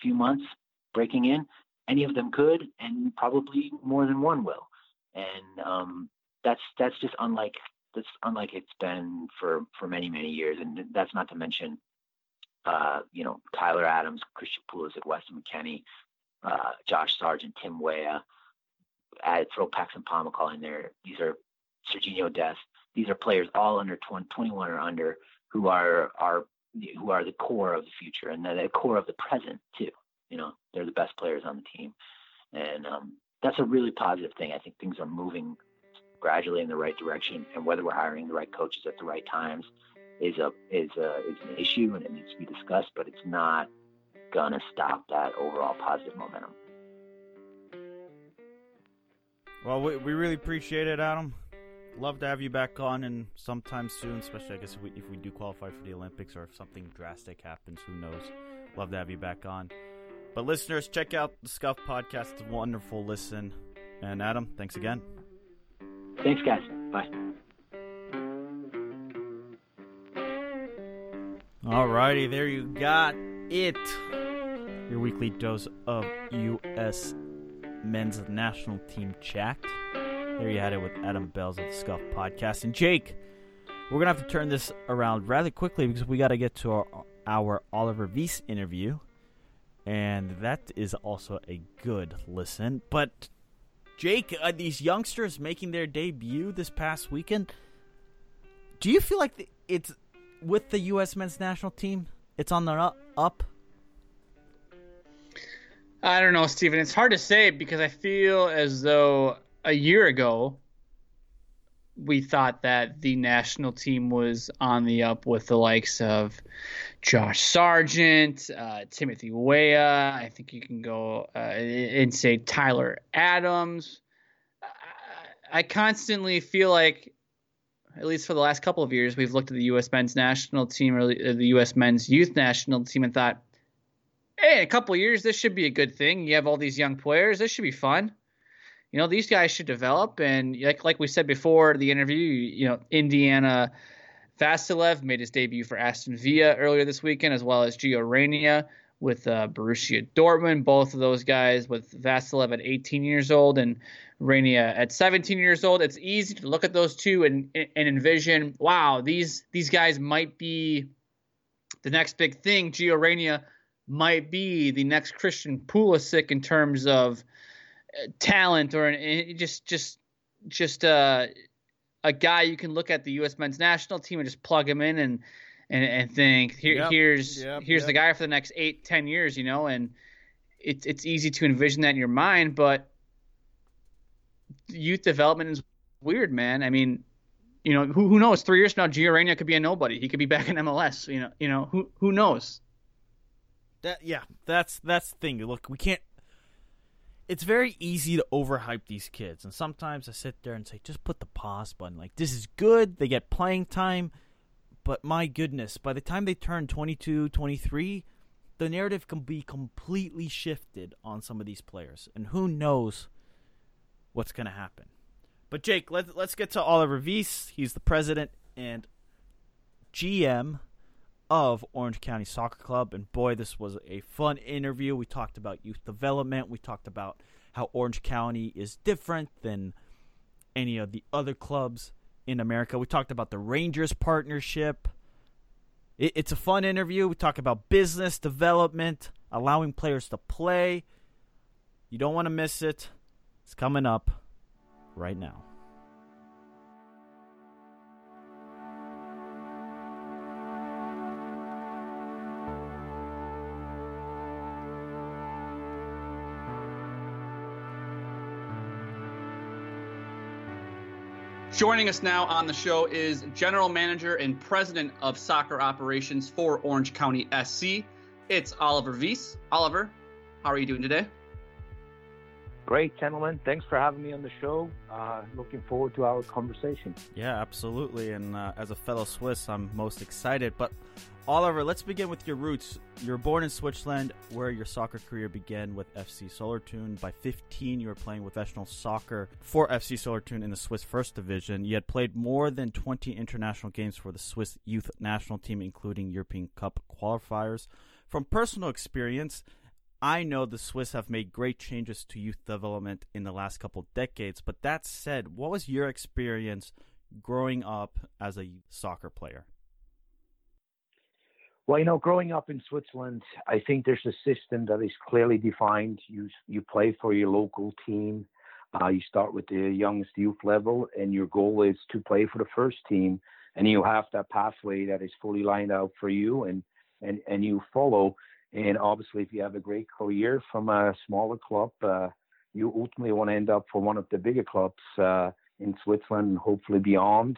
few months breaking in. Any of them could, and probably more than one will. And um, that's that's just unlike that's unlike it's been for for many many years. And that's not to mention, uh, you know, Tyler Adams, Christian Pulisic, Weston McKennie, uh, Josh Sargent, Tim Weah add throw Paxton Pomykal in there. These are Serginho Dest. These are players all under 20, 21 or under who are are who are the core of the future and the core of the present too. You know, they're the best players on the team, and um, that's a really positive thing. I think things are moving gradually in the right direction, and whether we're hiring the right coaches at the right times is a is a is an issue and it needs to be discussed. But it's not gonna stop that overall positive momentum. Well, we, we really appreciate it, Adam. Love to have you back on and sometime soon, especially I guess if we, if we do qualify for the Olympics or if something drastic happens, who knows. Love to have you back on. But listeners, check out the Scuffed podcast. It's a wonderful listen. And Adam, thanks again. Thanks, guys. Bye. Alrighty, there you got it. Your weekly dose of U.S. men's national team chat. There you had it with Adam Belz of the Scuffed Podcast. And Jake, we're going to have to turn this around rather quickly because we got to get to our, our Oliver Weiss interview. And that is also a good listen. But, Jake, uh, these youngsters making their debut this past weekend, do you feel like it's with the U.S. men's national team? It's on the up? I don't know, Steven. It's hard to say because I feel as though a year ago we thought that the national team was on the up with the likes of Josh Sargent, uh, Timothy Weah. I think you can go uh, and say Tyler Adams. I, constantly feel like, at least for the last couple of years, we've looked at the U.S. men's national team or the U.S. men's youth national team and thought, hey, in a couple of years, this should be a good thing. You have all these young players. This should be fun. You know, these guys should develop. And like like we said before the interview, you know, Indiana Vassilev made his debut for Aston Villa earlier this weekend, as well as Gio Reyna with uh, Borussia Dortmund. Both of those guys with Vassilev at 18 years old and Reyna at 17 years old. It's easy to look at those two and and envision, wow, these these guys might be the next big thing. Gio Reyna might be the next Christian Pulisic in terms of talent or an, just just just uh, a guy you can look at the U.S. men's national team and just plug him in and and, and think here yep, here's yep, here's yep. the guy for the next eight ten years, you know, and it's it's easy to envision that in your mind, but youth development is weird, man. I mean, you know, who who knows? Three years from now, Gio could be a nobody. He could be back in MLS. You know, you know, who who knows? That yeah, that's that's the thing. Look, we can't. It's very easy to overhype these kids, and sometimes I sit there and say, just put the pause button. Like this is good. They get playing time, but my goodness, by the time they turn 22, 23, the narrative can be completely shifted on some of these players, and who knows what's going to happen. But Jake, let, let's get to Oliver Weiss. He's the president and GM of Orange County Soccer Club. And boy, this was a fun interview. We talked about youth development. We talked about how Orange County is different than any of the other clubs in America. We talked about the Rangers partnership. It, it's a fun interview. We talk about business development, allowing players to play. You don't want to miss it. It's coming up right now. Joining us now on the show is General Manager and President of Soccer Operations for Orange County SC. It's Oliver Weiss. Oliver, how are you doing today? Great, gentlemen. Thanks for having me on the show. Uh, looking forward to our conversation. Yeah, absolutely. And uh, as a fellow Swiss, I'm most excited. But Oliver, let's begin with your roots. You're born in Switzerland, where your soccer career began with FC Solothurn. By 15, you were playing professional soccer for FC Solothurn in the Swiss First Division. You had played more than 20 international games for the Swiss youth national team, including European Cup qualifiers. From personal experience, I know the Swiss have made great changes to youth development in the last couple decades. But that said, what was your experience growing up as a soccer player? Well, you know, growing up in Switzerland, I think there's a system that is clearly defined. You you play for your local team. Uh, you start with the youngest youth level, and your goal is to play for the first team. And you have that pathway that is fully lined out for you, and and and you follow. And obviously, if you have a great career from a smaller club, uh, you ultimately want to end up for one of the bigger clubs uh, in Switzerland, and hopefully beyond.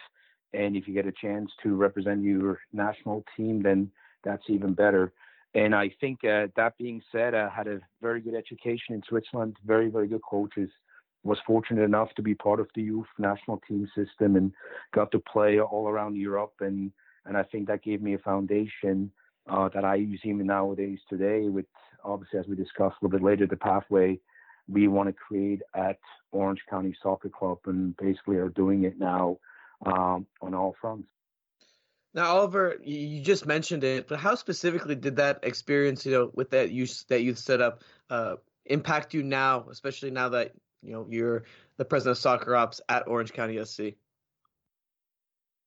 And if you get a chance to represent your national team, then that's even better. And I think uh, that being said, I had a very good education in Switzerland, very, very good coaches. Was fortunate enough to be part of the youth national team system and got to play all around Europe. And, and I think that gave me a foundation uh, that I use even nowadays today with obviously, as we discussed a little bit later, the pathway we want to create at Orange County Soccer Club and basically are doing it now um, on all fronts. Now, Oliver, you just mentioned it, but how specifically did that experience, you know, with that youth that youth setup, uh, impact you now, especially now that you know you're the president of soccer ops at Orange County SC?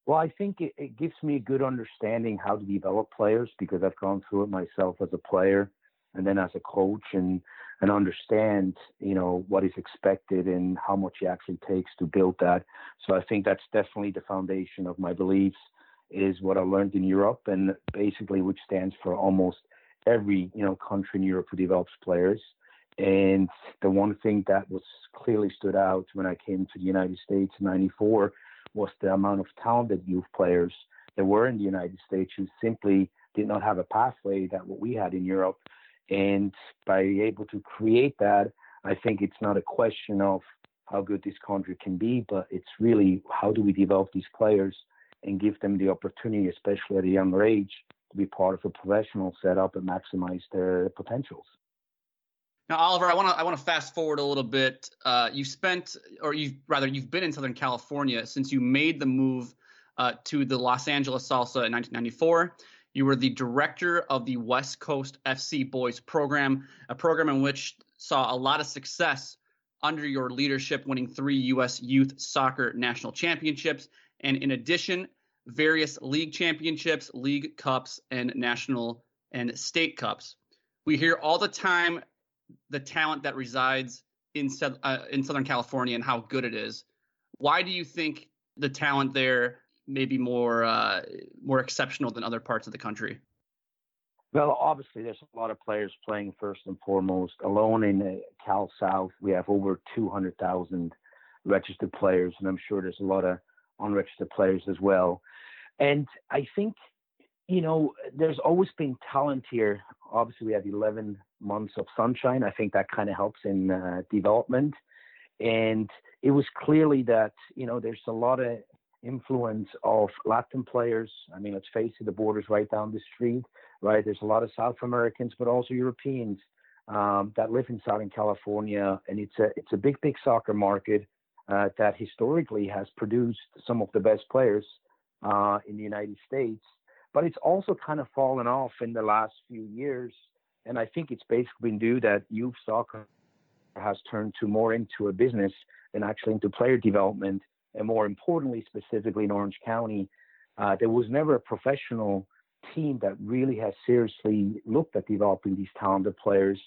Well, I think it, it gives me a good understanding how to develop players because I've gone through it myself as a player and then as a coach and and understand you know what is expected and how much it actually takes to build that so i think that's definitely the foundation of my beliefs is what I learned in Europe, and basically which stands for almost every you know country in Europe who develops players. And the one thing that was clearly stood out when I came to the United States in '94 was the amount of talented youth players that were in the United States who simply did not have a pathway that what we had in Europe. And by able to create that, I think it's not a question of how good this country can be, but it's really how do we develop these players and give them the opportunity, especially at a younger age, to be part of a professional setup and maximize their potentials. Now, Oliver, I want to I want to fast forward a little bit. Uh, you spent, or you rather, you've been in Southern California since you made the move uh, to the Los Angeles Salsa in 1994. You were the director of the West Coast FC Boys program, a program in which saw a lot of success under your leadership, winning three U.S. Youth Soccer National Championships and in addition, various league championships, league cups, and national and state cups. We hear all the time the talent that resides in uh, in Southern California and how good it is. Why do you think the talent there may be more uh, more exceptional than other parts of the country? Well, obviously, there's a lot of players playing first and foremost. Alone in uh, Cal South, we have over 200,000 registered players, and I'm sure there's a lot of unregistered players as well. And I think, you know, there's always been talent here. Obviously, we have 11 months of sunshine. I think that kind of helps in uh, development. And it was clearly that, you know, there's a lot of influence of Latin players. I mean, let's face it, the border's right down the street, right? There's a lot of South Americans, but also Europeans um, that live in Southern California, and it's a it's a big, big soccer market uh, that historically has produced some of the best players uh, in the United States. But it's also kind of fallen off in the last few years. And I think it's basically due that youth soccer has turned to more into a business than actually into player development. And more importantly, specifically in Orange County, uh, there was never a professional team that really has seriously looked at developing these talented players.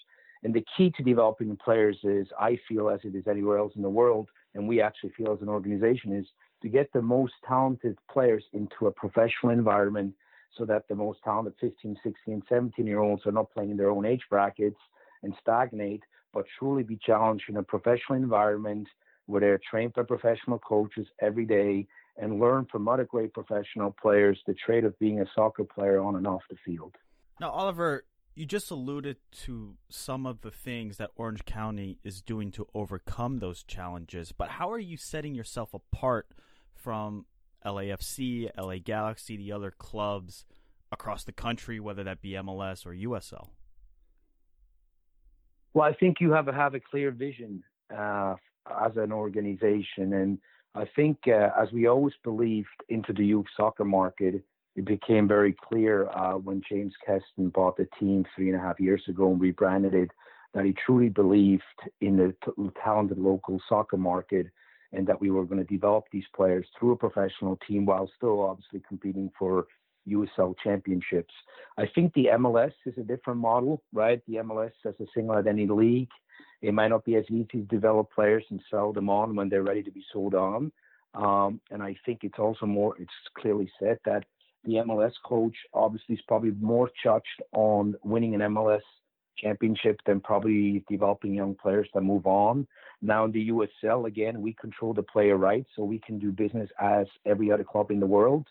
And the key to developing players is, I feel, as it is anywhere else in the world, and we actually feel as an organization is to get the most talented players into a professional environment so that the most talented 15, 16, 17 year olds are not playing in their own age brackets and stagnate, but truly be challenged in a professional environment where they're trained by professional coaches every day and learn from other great professional players the trade of being a soccer player on and off the field. Now, Oliver, you just alluded to some of the things that Orange County is doing to overcome those challenges, but how are you setting yourself apart from LAFC, LA Galaxy, the other clubs across the country, whether that be MLS or USL? Well, I think you have have a clear vision uh, as an organization, and I think uh, as we always believed into the youth soccer market, it became very clear uh, when James Keston bought the team three and a half years ago and rebranded it that he truly believed in the t- talented local soccer market and that we were going to develop these players through a professional team while still obviously competing for USL championships. I think the MLS is a different model, right? The MLS as a single entity league. It might not be as easy to develop players and sell them on when they're ready to be sold on. Um, and I think it's also more, it's clearly said that the MLS coach obviously is probably more judged on winning an MLS championship than probably developing young players that move on. Now in the USL, again, we control the player rights, so we can do business as every other club in the world.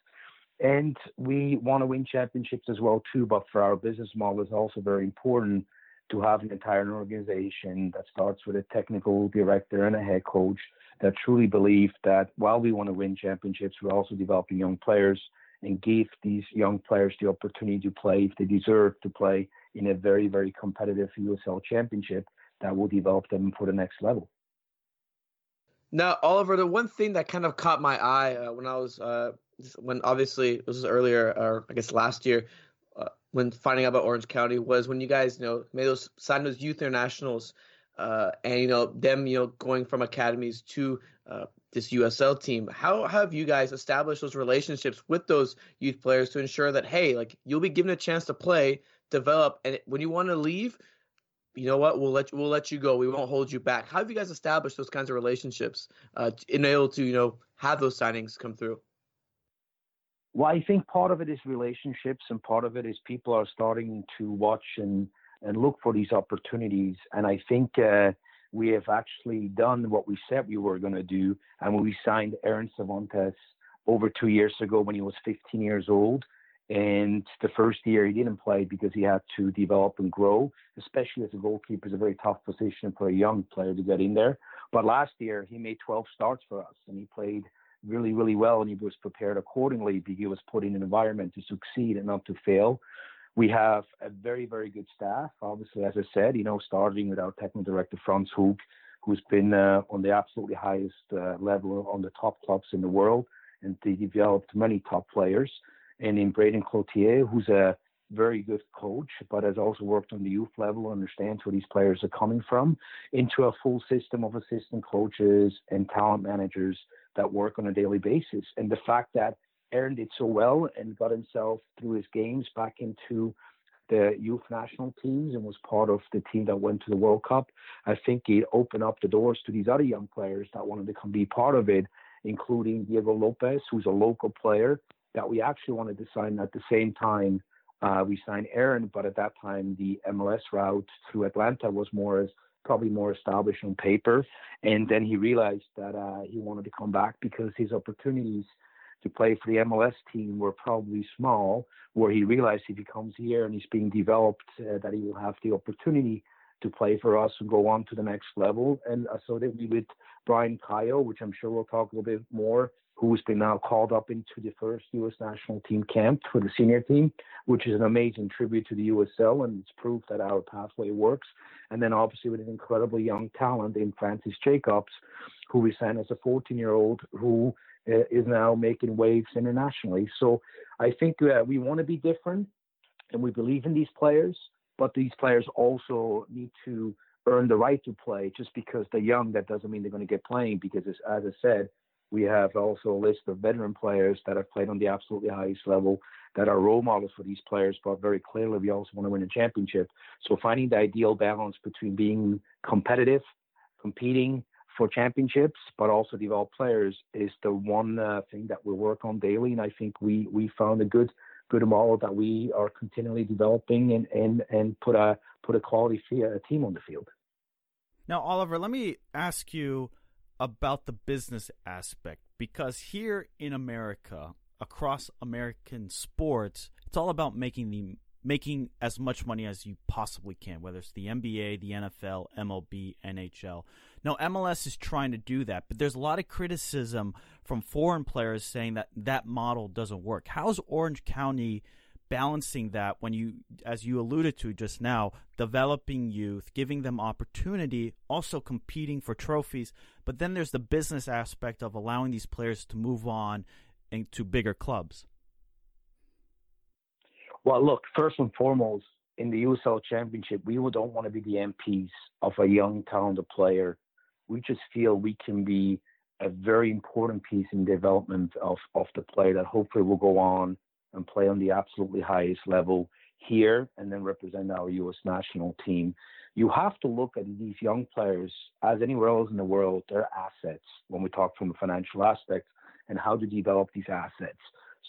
And we want to win championships as well too. But for our business model, it's also very important to have an entire organization that starts with a technical director and a head coach that truly believe that while we want to win championships, we're also developing young players and give these young players the opportunity to play if they deserve to play in a very, very competitive USL championship that will develop them for the next level. Now, Oliver, the one thing that kind of caught my eye uh, when I was, uh, when obviously this was earlier, or I guess last year, uh, when finding out about Orange County was when you guys, you know, made those signed those youth internationals, uh, and you know them, you know, going from academies to uh, this USL team. How have you guys established those relationships with those youth players to ensure that hey, like you'll be given a chance to play, develop, and when you want to leave, you know what, we'll let you, we'll let you go. We won't hold you back. How have you guys established those kinds of relationships, uh, in able to you know have those signings come through? Well, I think part of it is relationships, and part of it is people are starting to watch and and look for these opportunities. And I think uh, we have actually done what we said we were going to do. And we signed Aaron Cervantes over two years ago when he was 15 years old, and the first year he didn't play because he had to develop and grow, especially as a goalkeeper. It's a very tough position for a young player to get in there. But last year he made 12 starts for us and he played really, really well and he was prepared accordingly because he was put in an environment to succeed and not to fail. We have a very, very good staff. Obviously, as I said, you know, starting with our technical director, Franz Hug, who's been uh, on the absolutely highest uh, level on the top clubs in the world and they developed many top players. And in Braden Cloutier, who's a very good coach, but has also worked on the youth level, understands where these players are coming from, into a full system of assistant coaches and talent managers that work on a daily basis. And the fact that Aaron did so well and got himself through his games back into the youth national teams and was part of the team that went to the World Cup. I think it opened up the doors to these other young players that wanted to come be part of it, including Diego Lopez, who's a local player that we actually wanted to sign at the same time. Uh, we signed Aaron, but at that time the MLS route through Atlanta was more as probably more established on paper. And then he realized that uh, he wanted to come back because his opportunities to play for the MLS team were probably small, where he realized if he comes here and he's being developed, uh, that he will have the opportunity to play for us and go on to the next level. And uh, so that we with Bryang Kayo, which I'm sure we'll talk a little bit more, who's been now called up into the first U.S. national team camp for the senior team, which is an amazing tribute to the USL, and it's proof that our pathway works. And then obviously with an incredibly young talent in Francis Jacobs, who we signed as a 14-year-old who uh, is now making waves internationally. So I think uh, we want to be different, and we believe in these players, but these players also need to earn the right to play. Just because they're young, that doesn't mean they're going to get playing. Because as I said, we have also a list of veteran players that have played on the absolutely highest level that are role models for these players, but very clearly we also want to win a championship. So finding the ideal balance between being competitive, competing, for championships, but also develop players is the one uh, thing that we work on daily. And I think we we found a good good model that we are continually developing and and and put a put a quality team on the field. Now, Oliver, let me ask you about the business aspect because here in America, across American sports, it's all about making the making as much money as you possibly can, whether it's the NBA, the NFL, MLB, NHL. Now, MLS is trying to do that, but there's a lot of criticism from foreign players saying that that model doesn't work. How's Orange County balancing that when you, as you alluded to just now, developing youth, giving them opportunity, also competing for trophies, but then there's the business aspect of allowing these players to move on into bigger clubs? Well, look, first and foremost, in the USL Championship, we don't want to be the MPs of a young, talented player. We just feel we can be a very important piece in development of, of the player that hopefully will go on and play on the absolutely highest level here and then represent our U.S. national team. You have to look at these young players as anywhere else in the world, they're assets when we talk from a financial aspect and how to develop these assets.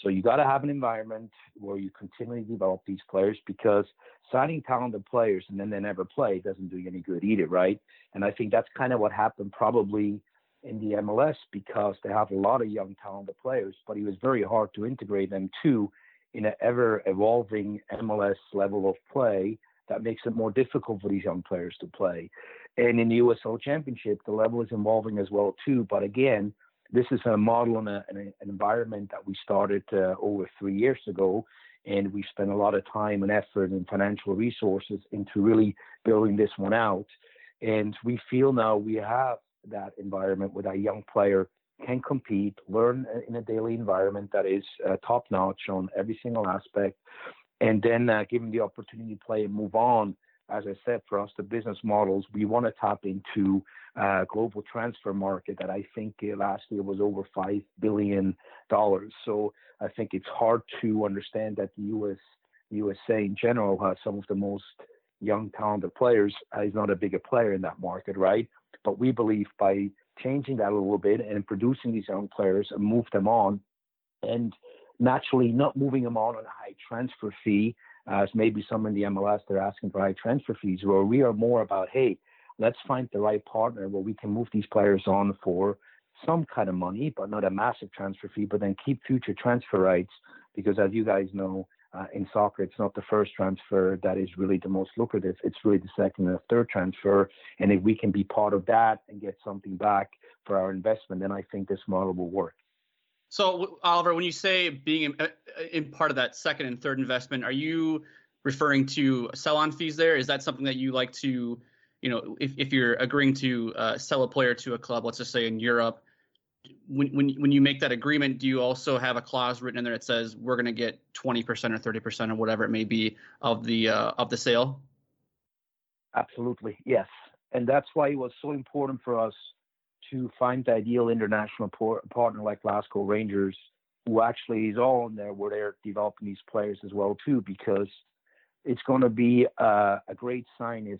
So you got to have an environment where you continually develop these players because signing talented players and then they never play doesn't do you any good either, right? And I think that's kind of what happened probably in the MLS because they have a lot of young talented players, but it was very hard to integrate them too in an ever evolving MLS level of play that makes it more difficult for these young players to play. And in the USL Championship, the level is evolving as well too. But again, this is a model and an environment that we started uh, over three years ago, and we spent a lot of time and effort and financial resources into really building this one out. And we feel now we have that environment where a young player can compete, learn in a daily environment that is uh, top notch on every single aspect, and then uh, give the opportunity to play and move on. As I said, for us, the business models, we want to tap into uh, global transfer market that I think uh, last year was over $5 billion. So I think it's hard to understand that the US, USA in general has some of the most young, talented players. Uh, he's not a bigger player in that market, right? But we believe by changing that a little bit and producing these young players and move them on, and naturally not moving them on on a high transfer fee, as maybe some in the MLS they're asking for high transfer fees, where we are more about, hey, let's find the right partner where we can move these players on for some kind of money, but not a massive transfer fee, but then keep future transfer rights because as you guys know, uh, in soccer, it's not the first transfer that is really the most lucrative. It's really the second and third transfer. And if we can be part of that and get something back for our investment, then I think this model will work. So, Oliver, when you say being in, uh, in part of that second and third investment, are you referring to sell-on fees? There is that something that you like to, you know, if, if you're agreeing to uh, sell a player to a club, let's just say in Europe, when, when when you make that agreement, do you also have a clause written in there that says we're going to get 20% or 30% or whatever it may be of the uh, of the sale? Absolutely, yes, and that's why it was so important for us to find the ideal international por- partner like Glasgow Rangers, who actually is all in there where they're developing these players as well too, because it's going to be uh, a great sign if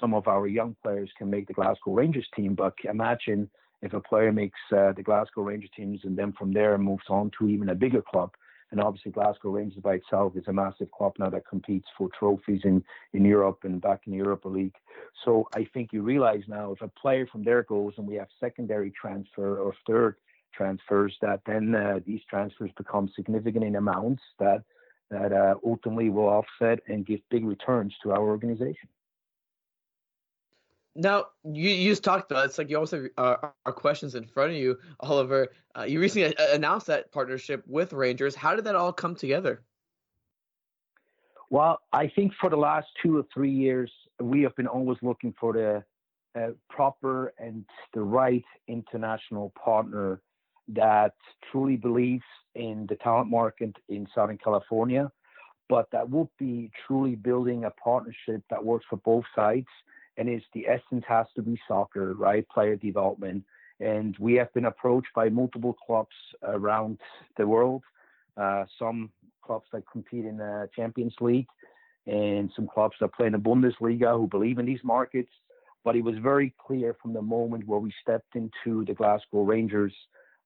some of our young players can make the Glasgow Rangers team. But imagine if a player makes uh, the Glasgow Rangers teams and then from there moves on to even a bigger club. And obviously, Glasgow Rangers by itself is a massive club now that competes for trophies in, in Europe and back in the Europa League. So I think you realize now if a player from there goes and we have secondary transfer or third transfers, that then uh, these transfers become significant in amounts that that uh, ultimately will offset and give big returns to our organization. Now you, you just talked about it. it's like you always have uh, our questions in front of you, Oliver. Uh, you recently announced that partnership with Rangers. How did that all come together? Well, I think for the last two or three years, we have been always looking for the uh, proper and the right international partner that truly believes in the talent market in Southern California, but that would be truly building a partnership that works for both sides and it's the essence has to be soccer, right? Player development. And we have been approached by multiple clubs around the world. Uh, some clubs that compete in the Champions League, and some clubs that play in the Bundesliga who believe in these markets. But it was very clear from the moment where we stepped into the Glasgow Rangers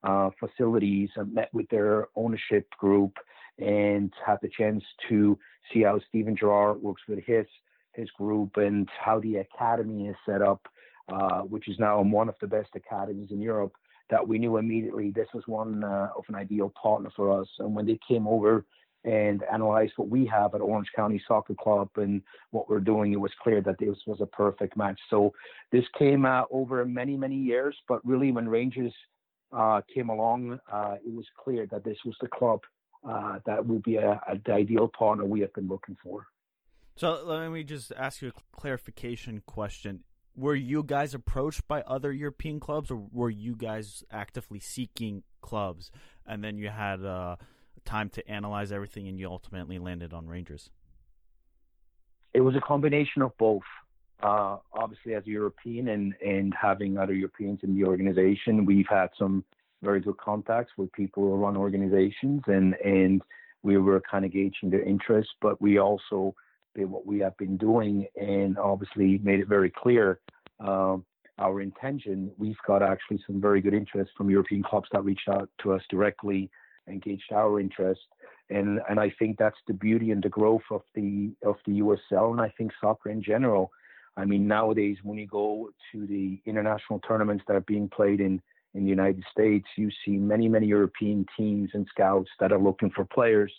uh, facilities and met with their ownership group and had the chance to see how Steven Gerrard works with his his group and how the academy is set up, uh, which is now one of the best academies in Europe, that we knew immediately this was one uh, of an ideal partner for us. And when they came over and analyzed what we have at Orange County Soccer Club and what we're doing, it was clear that this was a perfect match. So this came uh, over many, many years, but really when Rangers uh, came along, uh, it was clear that this was the club uh, that would be a, a, the ideal partner we have been looking for. So let me just ask you a clarification question. Were you guys approached by other European clubs, or were you guys actively seeking clubs, and then you had uh, time to analyze everything, and you ultimately landed on Rangers? It was a combination of both. Uh, obviously, as a European and and having other Europeans in the organization, we've had some very good contacts with people who run organizations, and and we were kind of gauging their interest, but we also what we have been doing and obviously made it very clear um, our intention. We've got actually some very good interest from European clubs that reached out to us directly, engaged our interest. And, and I think that's the beauty and the growth of the of the USL and I think soccer in general. I mean nowadays when you go to the international tournaments that are being played in in the United States, you see many, many European teams and scouts that are looking for players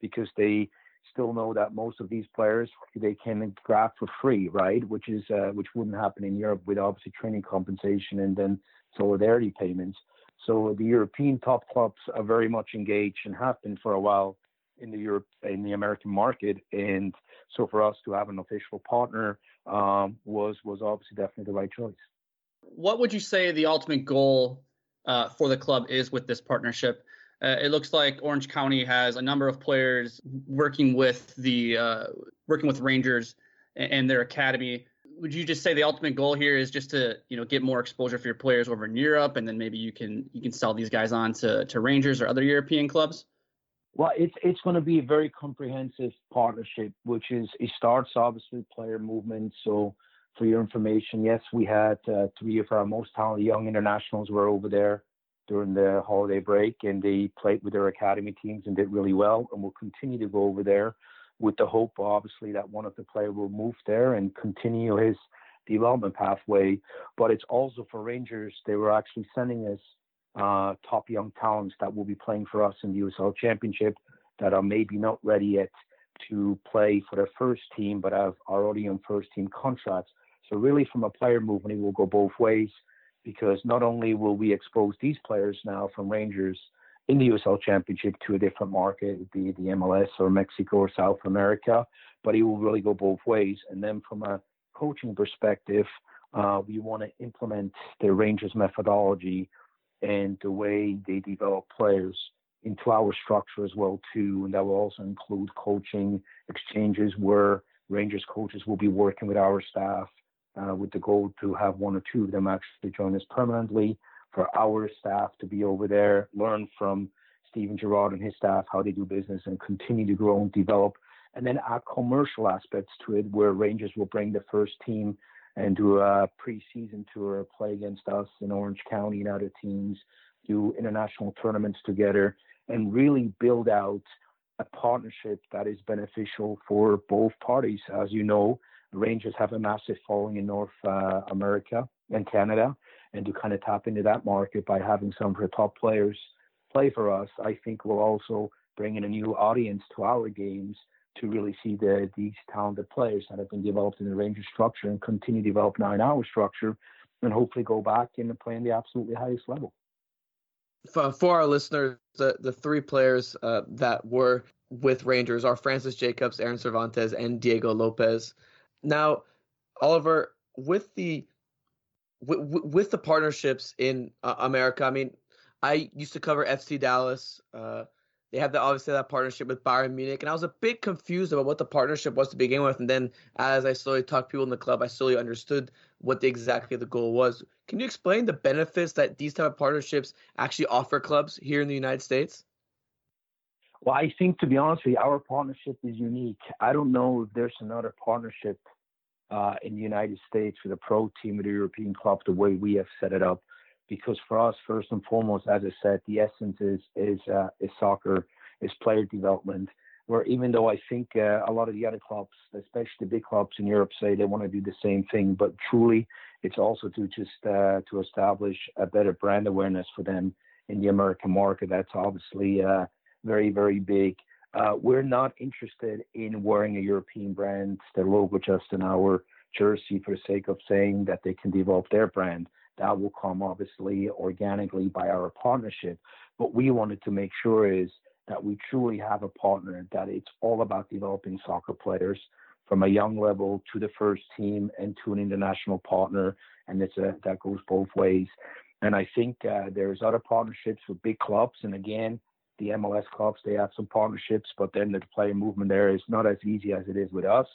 because they still know that most of these players they can grab for free, right? Which is uh, which wouldn't happen in Europe with obviously training compensation and then solidarity payments. So the European top clubs are very much engaged and have been for a while in the Europe in the American market. And so for us to have an official partner um, was was obviously definitely the right choice. What would you say the ultimate goal uh, for the club is with this partnership? Uh, it looks like Orange County has a number of players working with the uh, working with Rangers and their academy. Would you just say the ultimate goal here is just to you know get more exposure for your players over in Europe, and then maybe you can you can sell these guys on to, to Rangers or other European clubs? Well, it's it's going to be a very comprehensive partnership, which is it starts obviously player movement. So, for your information, yes, we had uh, three of our most talented young internationals were over there during the holiday break, and they played with their academy teams and did really well. And will continue to go over there with the hope, obviously, that one of the players will move there and continue his development pathway. But it's also for Rangers; they were actually sending us uh, top young talents that will be playing for us in the USL Championship that are maybe not ready yet to play for their first team, but have already on first team contracts. So really, from a player movement, it will go both ways because not only will we expose these players now from Rangers in the USL Championship to a different market, be it the MLS or Mexico or South America, but it will really go both ways. And then from a coaching perspective, uh, we want to implement the Rangers methodology and the way they develop players into our structure as well too. And that will also include coaching exchanges where Rangers coaches will be working with our staff uh, with the goal to have one or two of them actually join us permanently for our staff to be over there, learn from Steven Gerrard and his staff how they do business and continue to grow and develop. And then add commercial aspects to it where Rangers will bring the first team and do a preseason tour, play against us in Orange County and other teams, do international tournaments together, and really build out a partnership that is beneficial for both parties. As you know, Rangers have a massive following in North uh, America and Canada, and to kind of tap into that market by having some of her top players play for us, I think will also bring in a new audience to our games to really see the these talented players that have been developed in the Rangers structure and continue to develop now in our structure, and hopefully go back and play in the absolutely highest level. For, for our listeners, the, the three players uh, that were with Rangers are Francis Jacobs, Aaron Cervantes, and Diego Lopez. Now, Oliver, with the with, with the partnerships in uh, America, I mean, I used to cover FC Dallas. Uh, they have the, obviously that partnership with Bayern Munich, and I was a bit confused about what the partnership was to begin with. And then, as I slowly talked to people in the club, I slowly understood what the, exactly the goal was. Can you explain the benefits that these type of partnerships actually offer clubs here in the United States? Well, I think to be honest with you, our partnership is unique. I don't know if there's another partnership uh, in the United States with a pro team with a European club the way we have set it up because for us, first and foremost, as I said, the essence is is uh, is soccer, is player development. Where even though I think uh, a lot of the other clubs, especially the big clubs in Europe, say they want to do the same thing, but truly, it's also to just uh, to establish a better brand awareness for them in the American market. That's obviously uh, very very big. Uh, we're not interested in wearing a European brand, the logo just in our jersey for the sake of saying that they can develop their brand that will come obviously organically by our partnership. What we wanted to make sure is that we truly have a partner that it's all about developing soccer players from a young level to the first team and to an international partner, and it's a, that goes both ways. And I think uh, there's other partnerships with big clubs, and again, the MLS clubs they have some partnerships, but then the player movement there is not as easy as it is with us.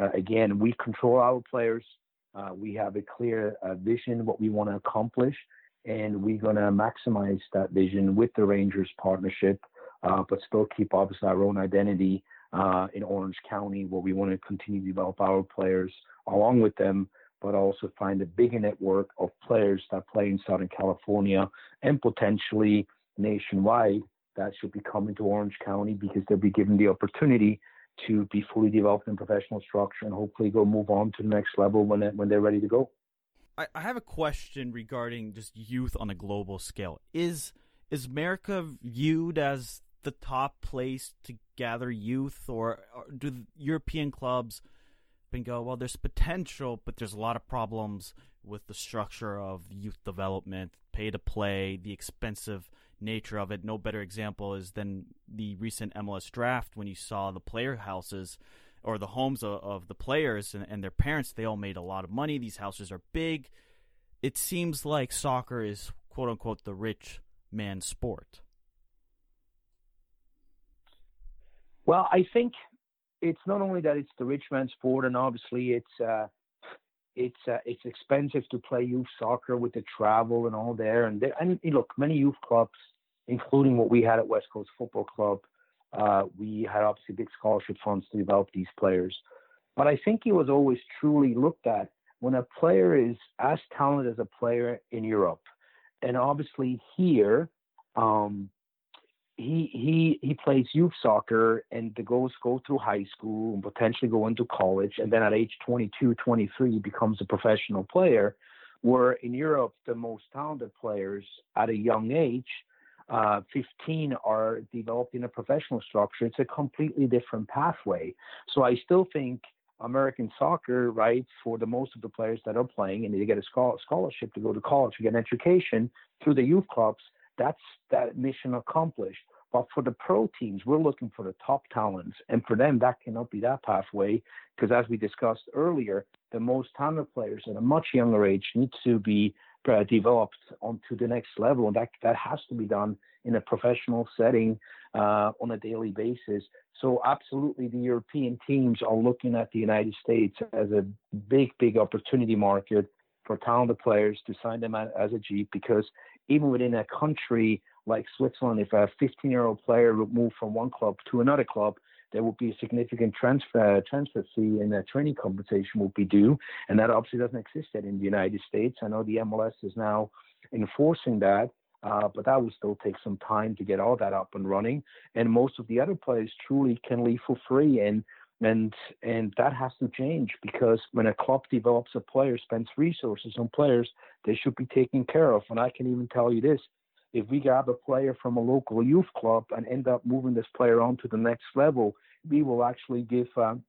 Uh, again, we control our players. Uh, we have a clear uh, vision, what we want to accomplish, and we're going to maximize that vision with the Rangers partnership, uh, but still keep obviously our own identity uh, in Orange County, where we want to continue to develop our players along with them, but also find a bigger network of players that play in Southern California and potentially nationwide that should be coming to Orange County because they'll be given the opportunity to be fully developed in professional structure and hopefully go move on to the next level when when they're ready to go. I, I have a question regarding just youth on a global scale. Is is America viewed as the top place to gather youth, or, or do European clubs and go, well, there's potential, but there's a lot of problems with the structure of youth development, pay to play, the expensive nature of it. No better example is than the recent MLS draft when you saw the player houses or the homes of, of the players and, and their parents. They all made a lot of money. These houses are big. It seems like soccer is quote unquote the rich man's sport. Well, I think it's not only that it's the rich man's sport, and obviously it's uh, it's uh, it's expensive to play youth soccer with the travel and all there. And there, and look, many youth clubs, including what we had at West Coast Football Club, uh, we had obviously big scholarship funds to develop these players. But I think it was always truly looked at when a player is as talented as a player in Europe, and obviously here, um, he he he plays youth soccer and the goals go through high school and potentially go into college and then at age 22 23 he becomes a professional player where in europe the most talented players at a young age uh, 15 are developed in a professional structure it's a completely different pathway so i still think american soccer right for the most of the players that are playing and they get a scholarship to go to college to get an education through the youth clubs that's that mission accomplished. But for the pro teams, we're looking for the top talents. And for them, that cannot be that pathway because, as we discussed earlier, the most talented players at a much younger age need to be developed onto the next level. And that, that has to be done in a professional setting uh, on a daily basis. So, absolutely, the European teams are looking at the United States as a big, big opportunity market for talented players to sign them as a Jeep because even within a country like Switzerland, if a 15 year old player would move from one club to another club, there will be a significant transfer transfer fee and a training compensation will be due, and that obviously doesn't exist yet in the United States. I know the MLS is now enforcing that, uh, but that will still take some time to get all that up and running. And most of the other players truly can leave for free, and and and that has to change because when a club develops a player, spends resources on players, they should be taken care of. And I can even tell you this: if we grab a player from a local youth club and end up moving this player on to the next level, we will actually give um,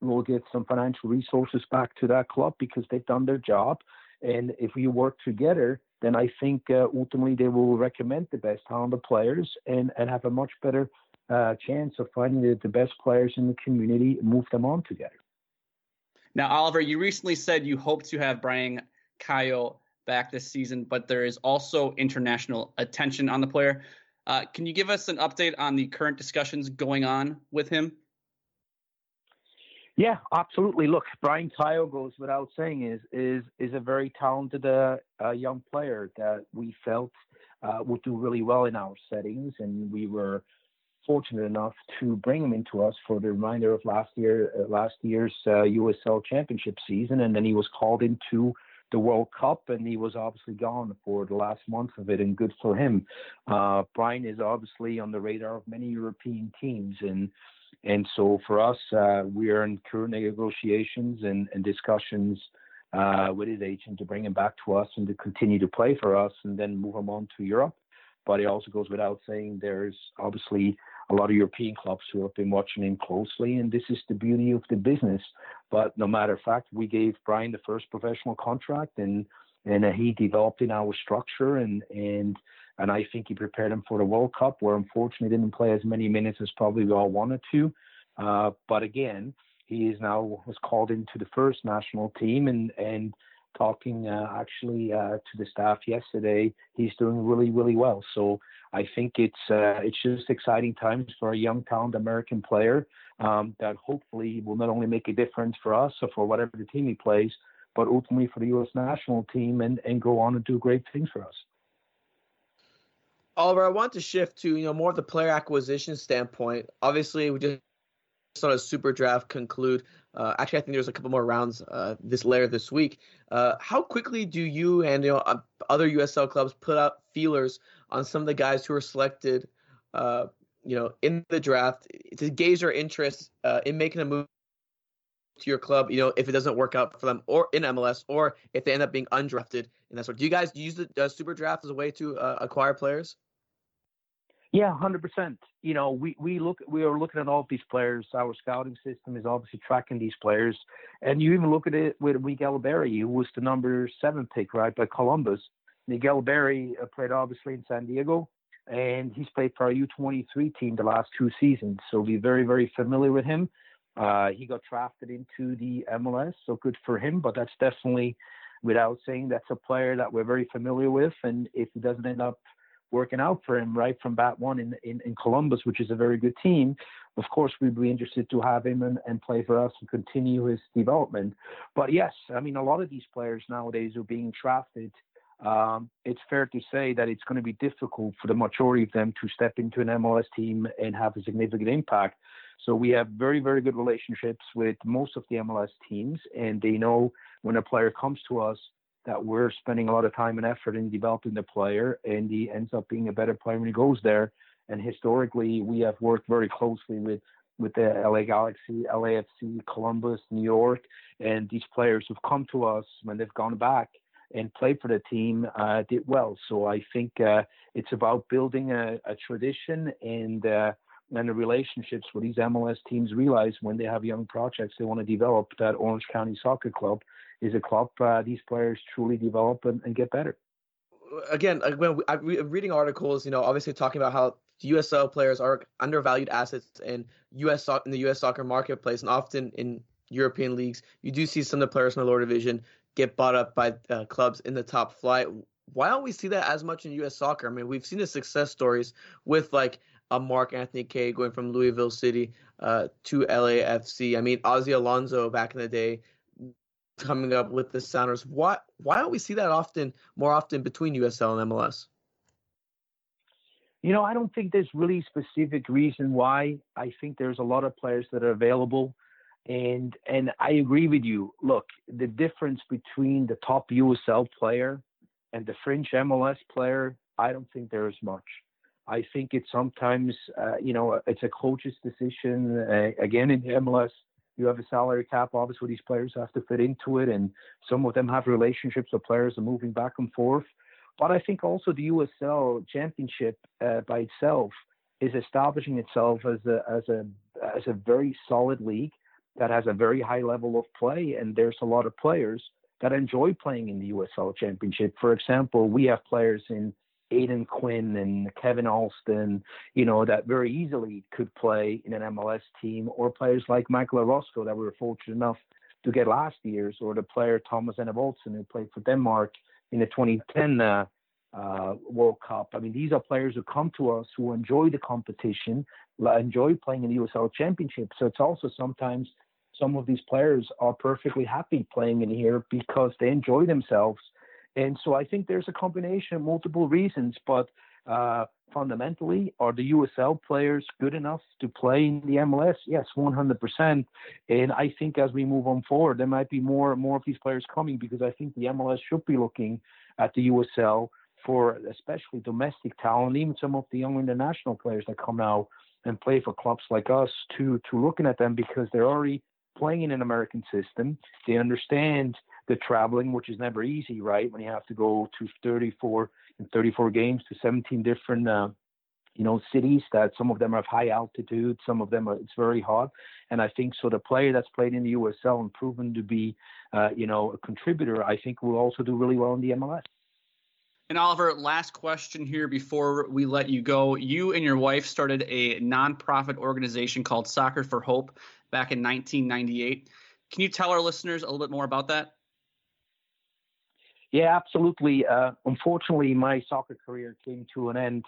we'll give some financial resources back to that club because they've done their job. And if we work together, then I think uh, ultimately they will recommend the best talented players and, and have a much better uh, chance of finding the, the best players in the community and move them on together. Now, Oliver, you recently said you hope to have Bryang Kayo back this season, but there is also international attention on the player. Uh, can you give us an update on the current discussions going on with him? Yeah, absolutely. Look, Bryang Kayo goes without saying is is is a very talented uh, uh, young player that we felt uh, would do really well in our settings, and we were fortunate enough to bring him into us for the remainder of last year uh, last year's USL uh, Championship season, and then he was called into the World Cup, and he was obviously gone for the last month of it, and good for him. Uh, Bryang is obviously on the radar of many European teams, and and so for us, uh, we are in current negotiations and, and discussions uh, with his agent to bring him back to us and to continue to play for us, and then move him on to Europe. But it also goes without saying there's obviously a lot of European clubs who have been watching him closely, and this is the beauty of the business. But no matter of fact, we gave Bryang the first professional contract, and and uh, he developed in our structure, and and and I think he prepared him for the World Cup, where unfortunately he didn't play as many minutes as probably we all wanted to. Uh, but again, he is now was called into the first national team, and and talking uh, actually uh, to the staff yesterday, he's doing really really well. So I think it's uh, it's just exciting times for a young, talented American player um, that hopefully will not only make a difference for us or for whatever the team he plays, but ultimately for the U.S. national team and, and go on and do great things for us. Oliver, I want to shift to you know more of the player acquisition standpoint. Obviously, we just saw a super draft conclude. Uh, actually, I think there's a couple more rounds uh, this later this week. Uh, how quickly do you and you know uh, other USL clubs put out feelers on some of the guys who are selected, uh, you know, in the draft to gauge their interest uh, in making a move to your club, you know, if it doesn't work out for them or in MLS or if they end up being undrafted and that sort. Do you guys use the super draft as a way to acquire players? Yeah, hundred percent. You know, we, we look we are looking at all of these players. Our scouting system is obviously tracking these players, and you even look at it with Miguel Berry, who was the number seven pick, right, by Columbus. Miguel Berry uh, played obviously in San Diego, and he's played for our U23 team the last two seasons, so we're very very familiar with him. Uh, he got drafted into the MLS, so good for him. But that's definitely, without saying, that's a player that we're very familiar with. And if he doesn't end up working out for him right from bat one in, in, in Columbus, which is a very good team, of course we'd be interested to have him and, and play for us and continue his development. But yes, I mean a lot of these players nowadays are being drafted. Um, it's fair to say that it's going to be difficult for the majority of them to step into an MLS team and have a significant impact. So we have very, very good relationships with most of the MLS teams, and they know when a player comes to us that we're spending a lot of time and effort in developing the player, and he ends up being a better player when he goes there. And historically, we have worked very closely with with the LA Galaxy, LAFC, Columbus, New York, and these players who've come to us when they've gone back and played for the team uh, did well. So I think uh, it's about building a, a tradition and uh, and the relationships with these MLS teams realize when they have young projects they want to develop that Orange County Soccer Club is a club uh, these players truly develop and, and get better. Again, when I'm reading articles, you know, obviously talking about how USL players are undervalued assets in US in the US soccer marketplace, and often in European leagues, you do see some of the players in the lower division get bought up by uh, clubs in the top flight. Why don't we see that as much in U.S. soccer? I mean, we've seen the success stories with like a Mark Anthony Kaye going from Louisville City uh, to LAFC. I mean, Ozzie Alonso back in the day coming up with the Sounders. Why why don't we see that often more often between USL and MLS? You know, I don't think there's really specific reason why. I think there's a lot of players that are available. And and I agree with you. Look, the difference between the top USL player and the fringe MLS player, I don't think there is much. I think it's sometimes, uh, you know, it's a coach's decision. Uh, again, in MLS, you have a salary cap. Obviously, these players have to fit into it, and some of them have relationships with players are moving back and forth. But I think also the USL Championship uh, by itself is establishing itself as a as a as a very solid league that has a very high level of play, and there's a lot of players that enjoy playing in the USL Championship. For example, we have players in Aodhan Quinn and Kevin Alston, you know, that very easily could play in an MLS team, or players like Michael Orozco that we were fortunate enough to get last year's, or the player Thomas Enevoldsen who played for Denmark in the 2010 uh, uh, World Cup. I mean, these are players who come to us who enjoy the competition, enjoy playing in the USL Championship. So it's also sometimes some of these players are perfectly happy playing in here because they enjoy themselves and so I think there's a combination of multiple reasons, but uh, fundamentally, are the USL players good enough to play in the MLS? Yes, 100%. And I think as we move on forward, there might be more more of these players coming because I think the MLS should be looking at the USL for especially domestic talent, even some of the young international players that come out and play for clubs like us to to looking at them because they're already playing in an American system. They understand the traveling, which is never easy, right? When you have to go to 34 and 34 games to 17 different, uh, you know, cities that some of them have high altitude, some of them are, it's very hot. And I think so the player that's played in the USL and proven to be, uh, you know, a contributor, I think will also do really well in the MLS. And Oliver, last question here before we let you go. You and your wife started a nonprofit organization called Soccer for Hope back in 1998. Can you tell our listeners a little bit more about that? Yeah, absolutely. Uh, unfortunately, my soccer career came to an end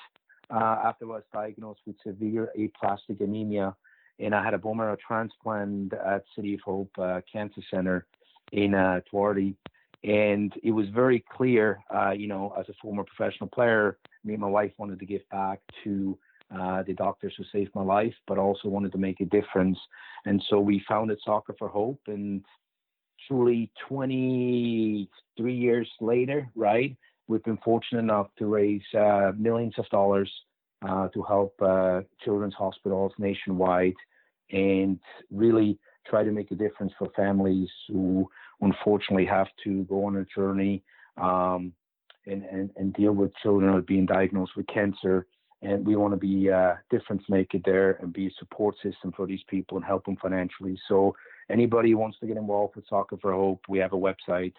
uh, after I was diagnosed with severe aplastic anemia, and I had a bone marrow transplant at City of Hope uh, Cancer Center in uh, And it was very clear, uh, you know, as a former professional player, me and my wife wanted to give back to uh, the doctors who saved my life, but also wanted to make a difference. And so we founded Soccer for Hope, and truly 23 years later, right? We've been fortunate enough to raise uh, millions of dollars uh, to help uh, children's hospitals nationwide and really try to make a difference for families who unfortunately have to go on a journey um, and, and, and deal with children who are being diagnosed with cancer. And we want to be a difference maker there and be a support system for these people and help them financially. So anybody who wants to get involved with Soccer for Hope, we have a website,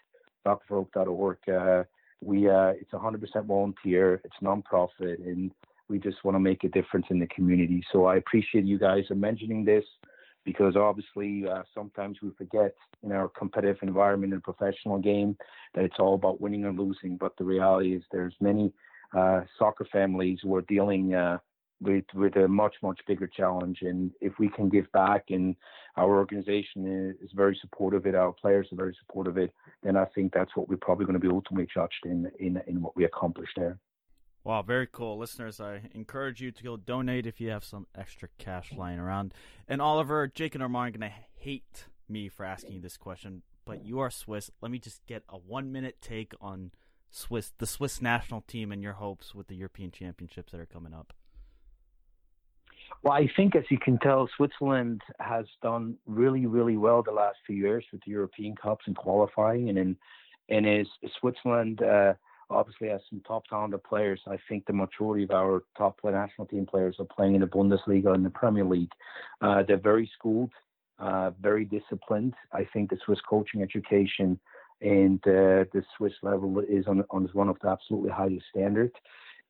soccerforhope.org. Uh, we uh, it's 100% volunteer, it's non-profit, and we just want to make a difference in the community. So I appreciate you guys mentioning this because obviously uh, sometimes we forget in our competitive environment and professional game that it's all about winning or losing. But the reality is there's many uh, soccer families who are dealing uh, with with a much much bigger challenge. And if we can give back, and our organization is, very supportive of it, our players are very supportive of it, then I think that's what we're probably going to be ultimately judged in in in what we accomplish there. Wow, very cool. Listeners, I encourage you to go donate if you have some extra cash lying around. And Oliver, Jake, and Armand are going to hate me for asking you this question, but you are Swiss. Let me just get a one minute take on Swiss, the Swiss national team, and your hopes with the European Championships that are coming up. Well, I think, as you can tell, Switzerland has done really, really well the last few years with the European Cups and qualifying, and in and is Switzerland. Uh, obviously has some top talented players. I think the majority of our top national team players are playing in the Bundesliga and the Premier League. Uh, they're very schooled, uh, very disciplined. I think the Swiss coaching education and uh, the Swiss level is on, on one of the absolutely highest standards.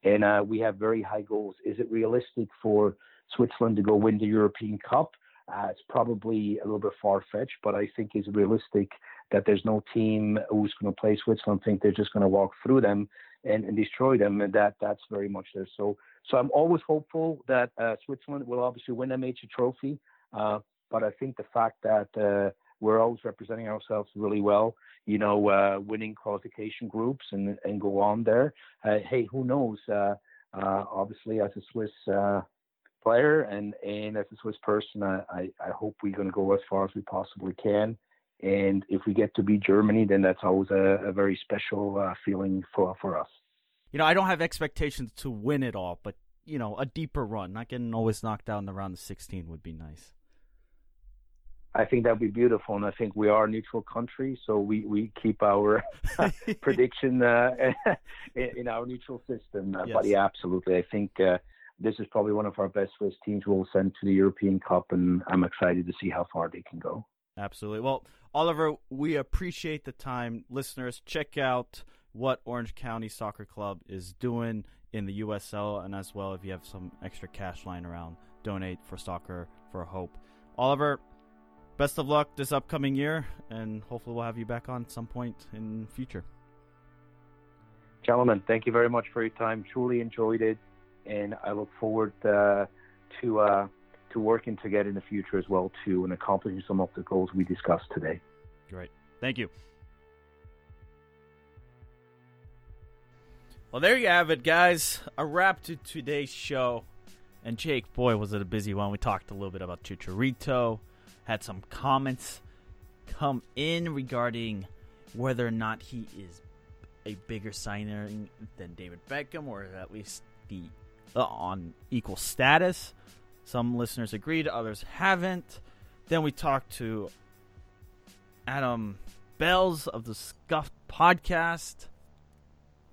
And uh, we have very high goals. Is it realistic for Switzerland to go win the European Cup? Uh, it's probably a little bit far fetched, but I think it's realistic that there's no team who's going to play Switzerland think they're just going to walk through them and, and destroy them, and that that's very much there. So so I'm always hopeful that uh, Switzerland will obviously win a major trophy, uh, but I think the fact that uh, we're always representing ourselves really well, you know, uh, winning qualification groups and and go on there. Uh, hey, who knows? Obviously, as a Swiss player and and as a Swiss person, I, I, I hope we're going to go as far as we possibly can. And if we get to beat Germany, then that's always a, a very special uh, feeling for for us. You know, I don't have expectations to win it all, but you know, a deeper run, not getting always knocked out in the round of 16 would be nice. I think that'd be beautiful, and I think we are a neutral country, so we, we keep our prediction uh, in, in, our neutral system. Uh, yes. But yeah, absolutely, I think uh, this is probably one of our best Swiss teams we'll send to the European Cup, and I'm excited to see how far they can go. Absolutely. Well, Oliver, we appreciate the time. Listeners, check out what Orange County Soccer Club is doing in the USL, and as well, if you have some extra cash lying around, donate for Soccer for Hope. Oliver, best of luck this upcoming year, and hopefully we'll have you back on some point in future. Gentlemen, thank you very much for your time. Truly enjoyed it, and I look forward uh, to. Uh, to working together in the future as well too and accomplishing some of the goals we discussed today. Great. Thank you. Well, there you have it, guys. A wrap to today's show. And Jake, boy, was it a busy one. We talked a little bit about Chicharito, had some comments come in regarding whether or not he is a bigger signing than David Beckham, or at least the on equal status. Some listeners agreed, others haven't. Then we talked to Adam Belz of the Scuffed podcast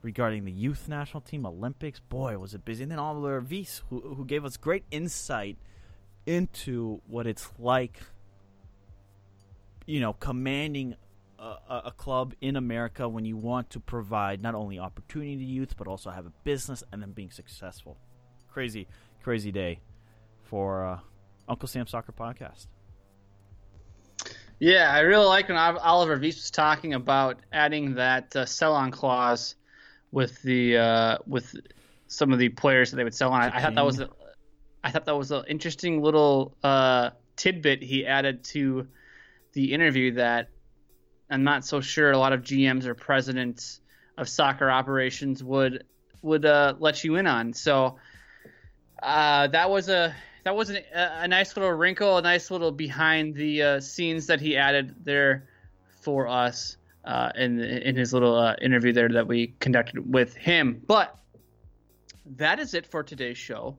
regarding the youth national team Olympics. Boy, was it busy. And then Oliver Wyss, who, who gave us great insight into what it's like, you know, commanding a, a, club in America when you want to provide not only opportunity to youth, but also have a business and then being successful. Crazy, crazy day for uh, Uncle Sam Soccer Podcast. Yeah, I really like when Oliver Wyss was talking about adding that uh, sell-on clause with the uh, with some of the players that they would sell on. I, I thought that was a, I thought that was an interesting little uh, tidbit he added to the interview that I'm not so sure a lot of GMs or presidents of soccer operations would would uh, let you in on. So uh, that was a that was an, a, a, nice little wrinkle, a nice little behind the uh, scenes that he added there for us uh, in in his little uh, interview there that we conducted with him. But that is it for today's show.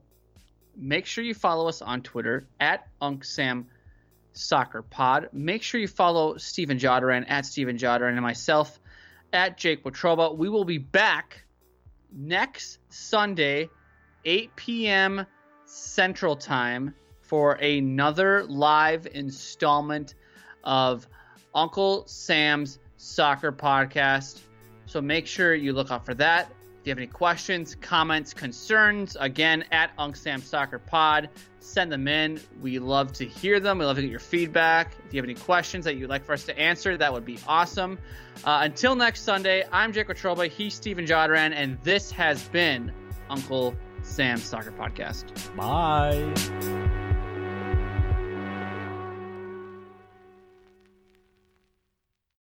Make sure you follow us on Twitter at UncSam Soccer Pod. Make sure you follow Steven Jodaran at Steven Jodaran and myself at Jake Watroba. We will be back next Sunday, 8 p.m. Central Time, for another live installment of Uncle Sam's Soccer Podcast. So make sure you look out for that. If you have any questions, comments, concerns, again, at Unc Sam Soccer Pod, send them in. We love to hear them. We love to get your feedback. If you have any questions that you'd like for us to answer, that would be awesome. Uh, until next Sunday, I'm Jake Watroba. He's Stephen Jodran, and this has been Uncle Sam's Soccer Podcast. Bye.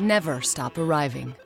Never stop arriving.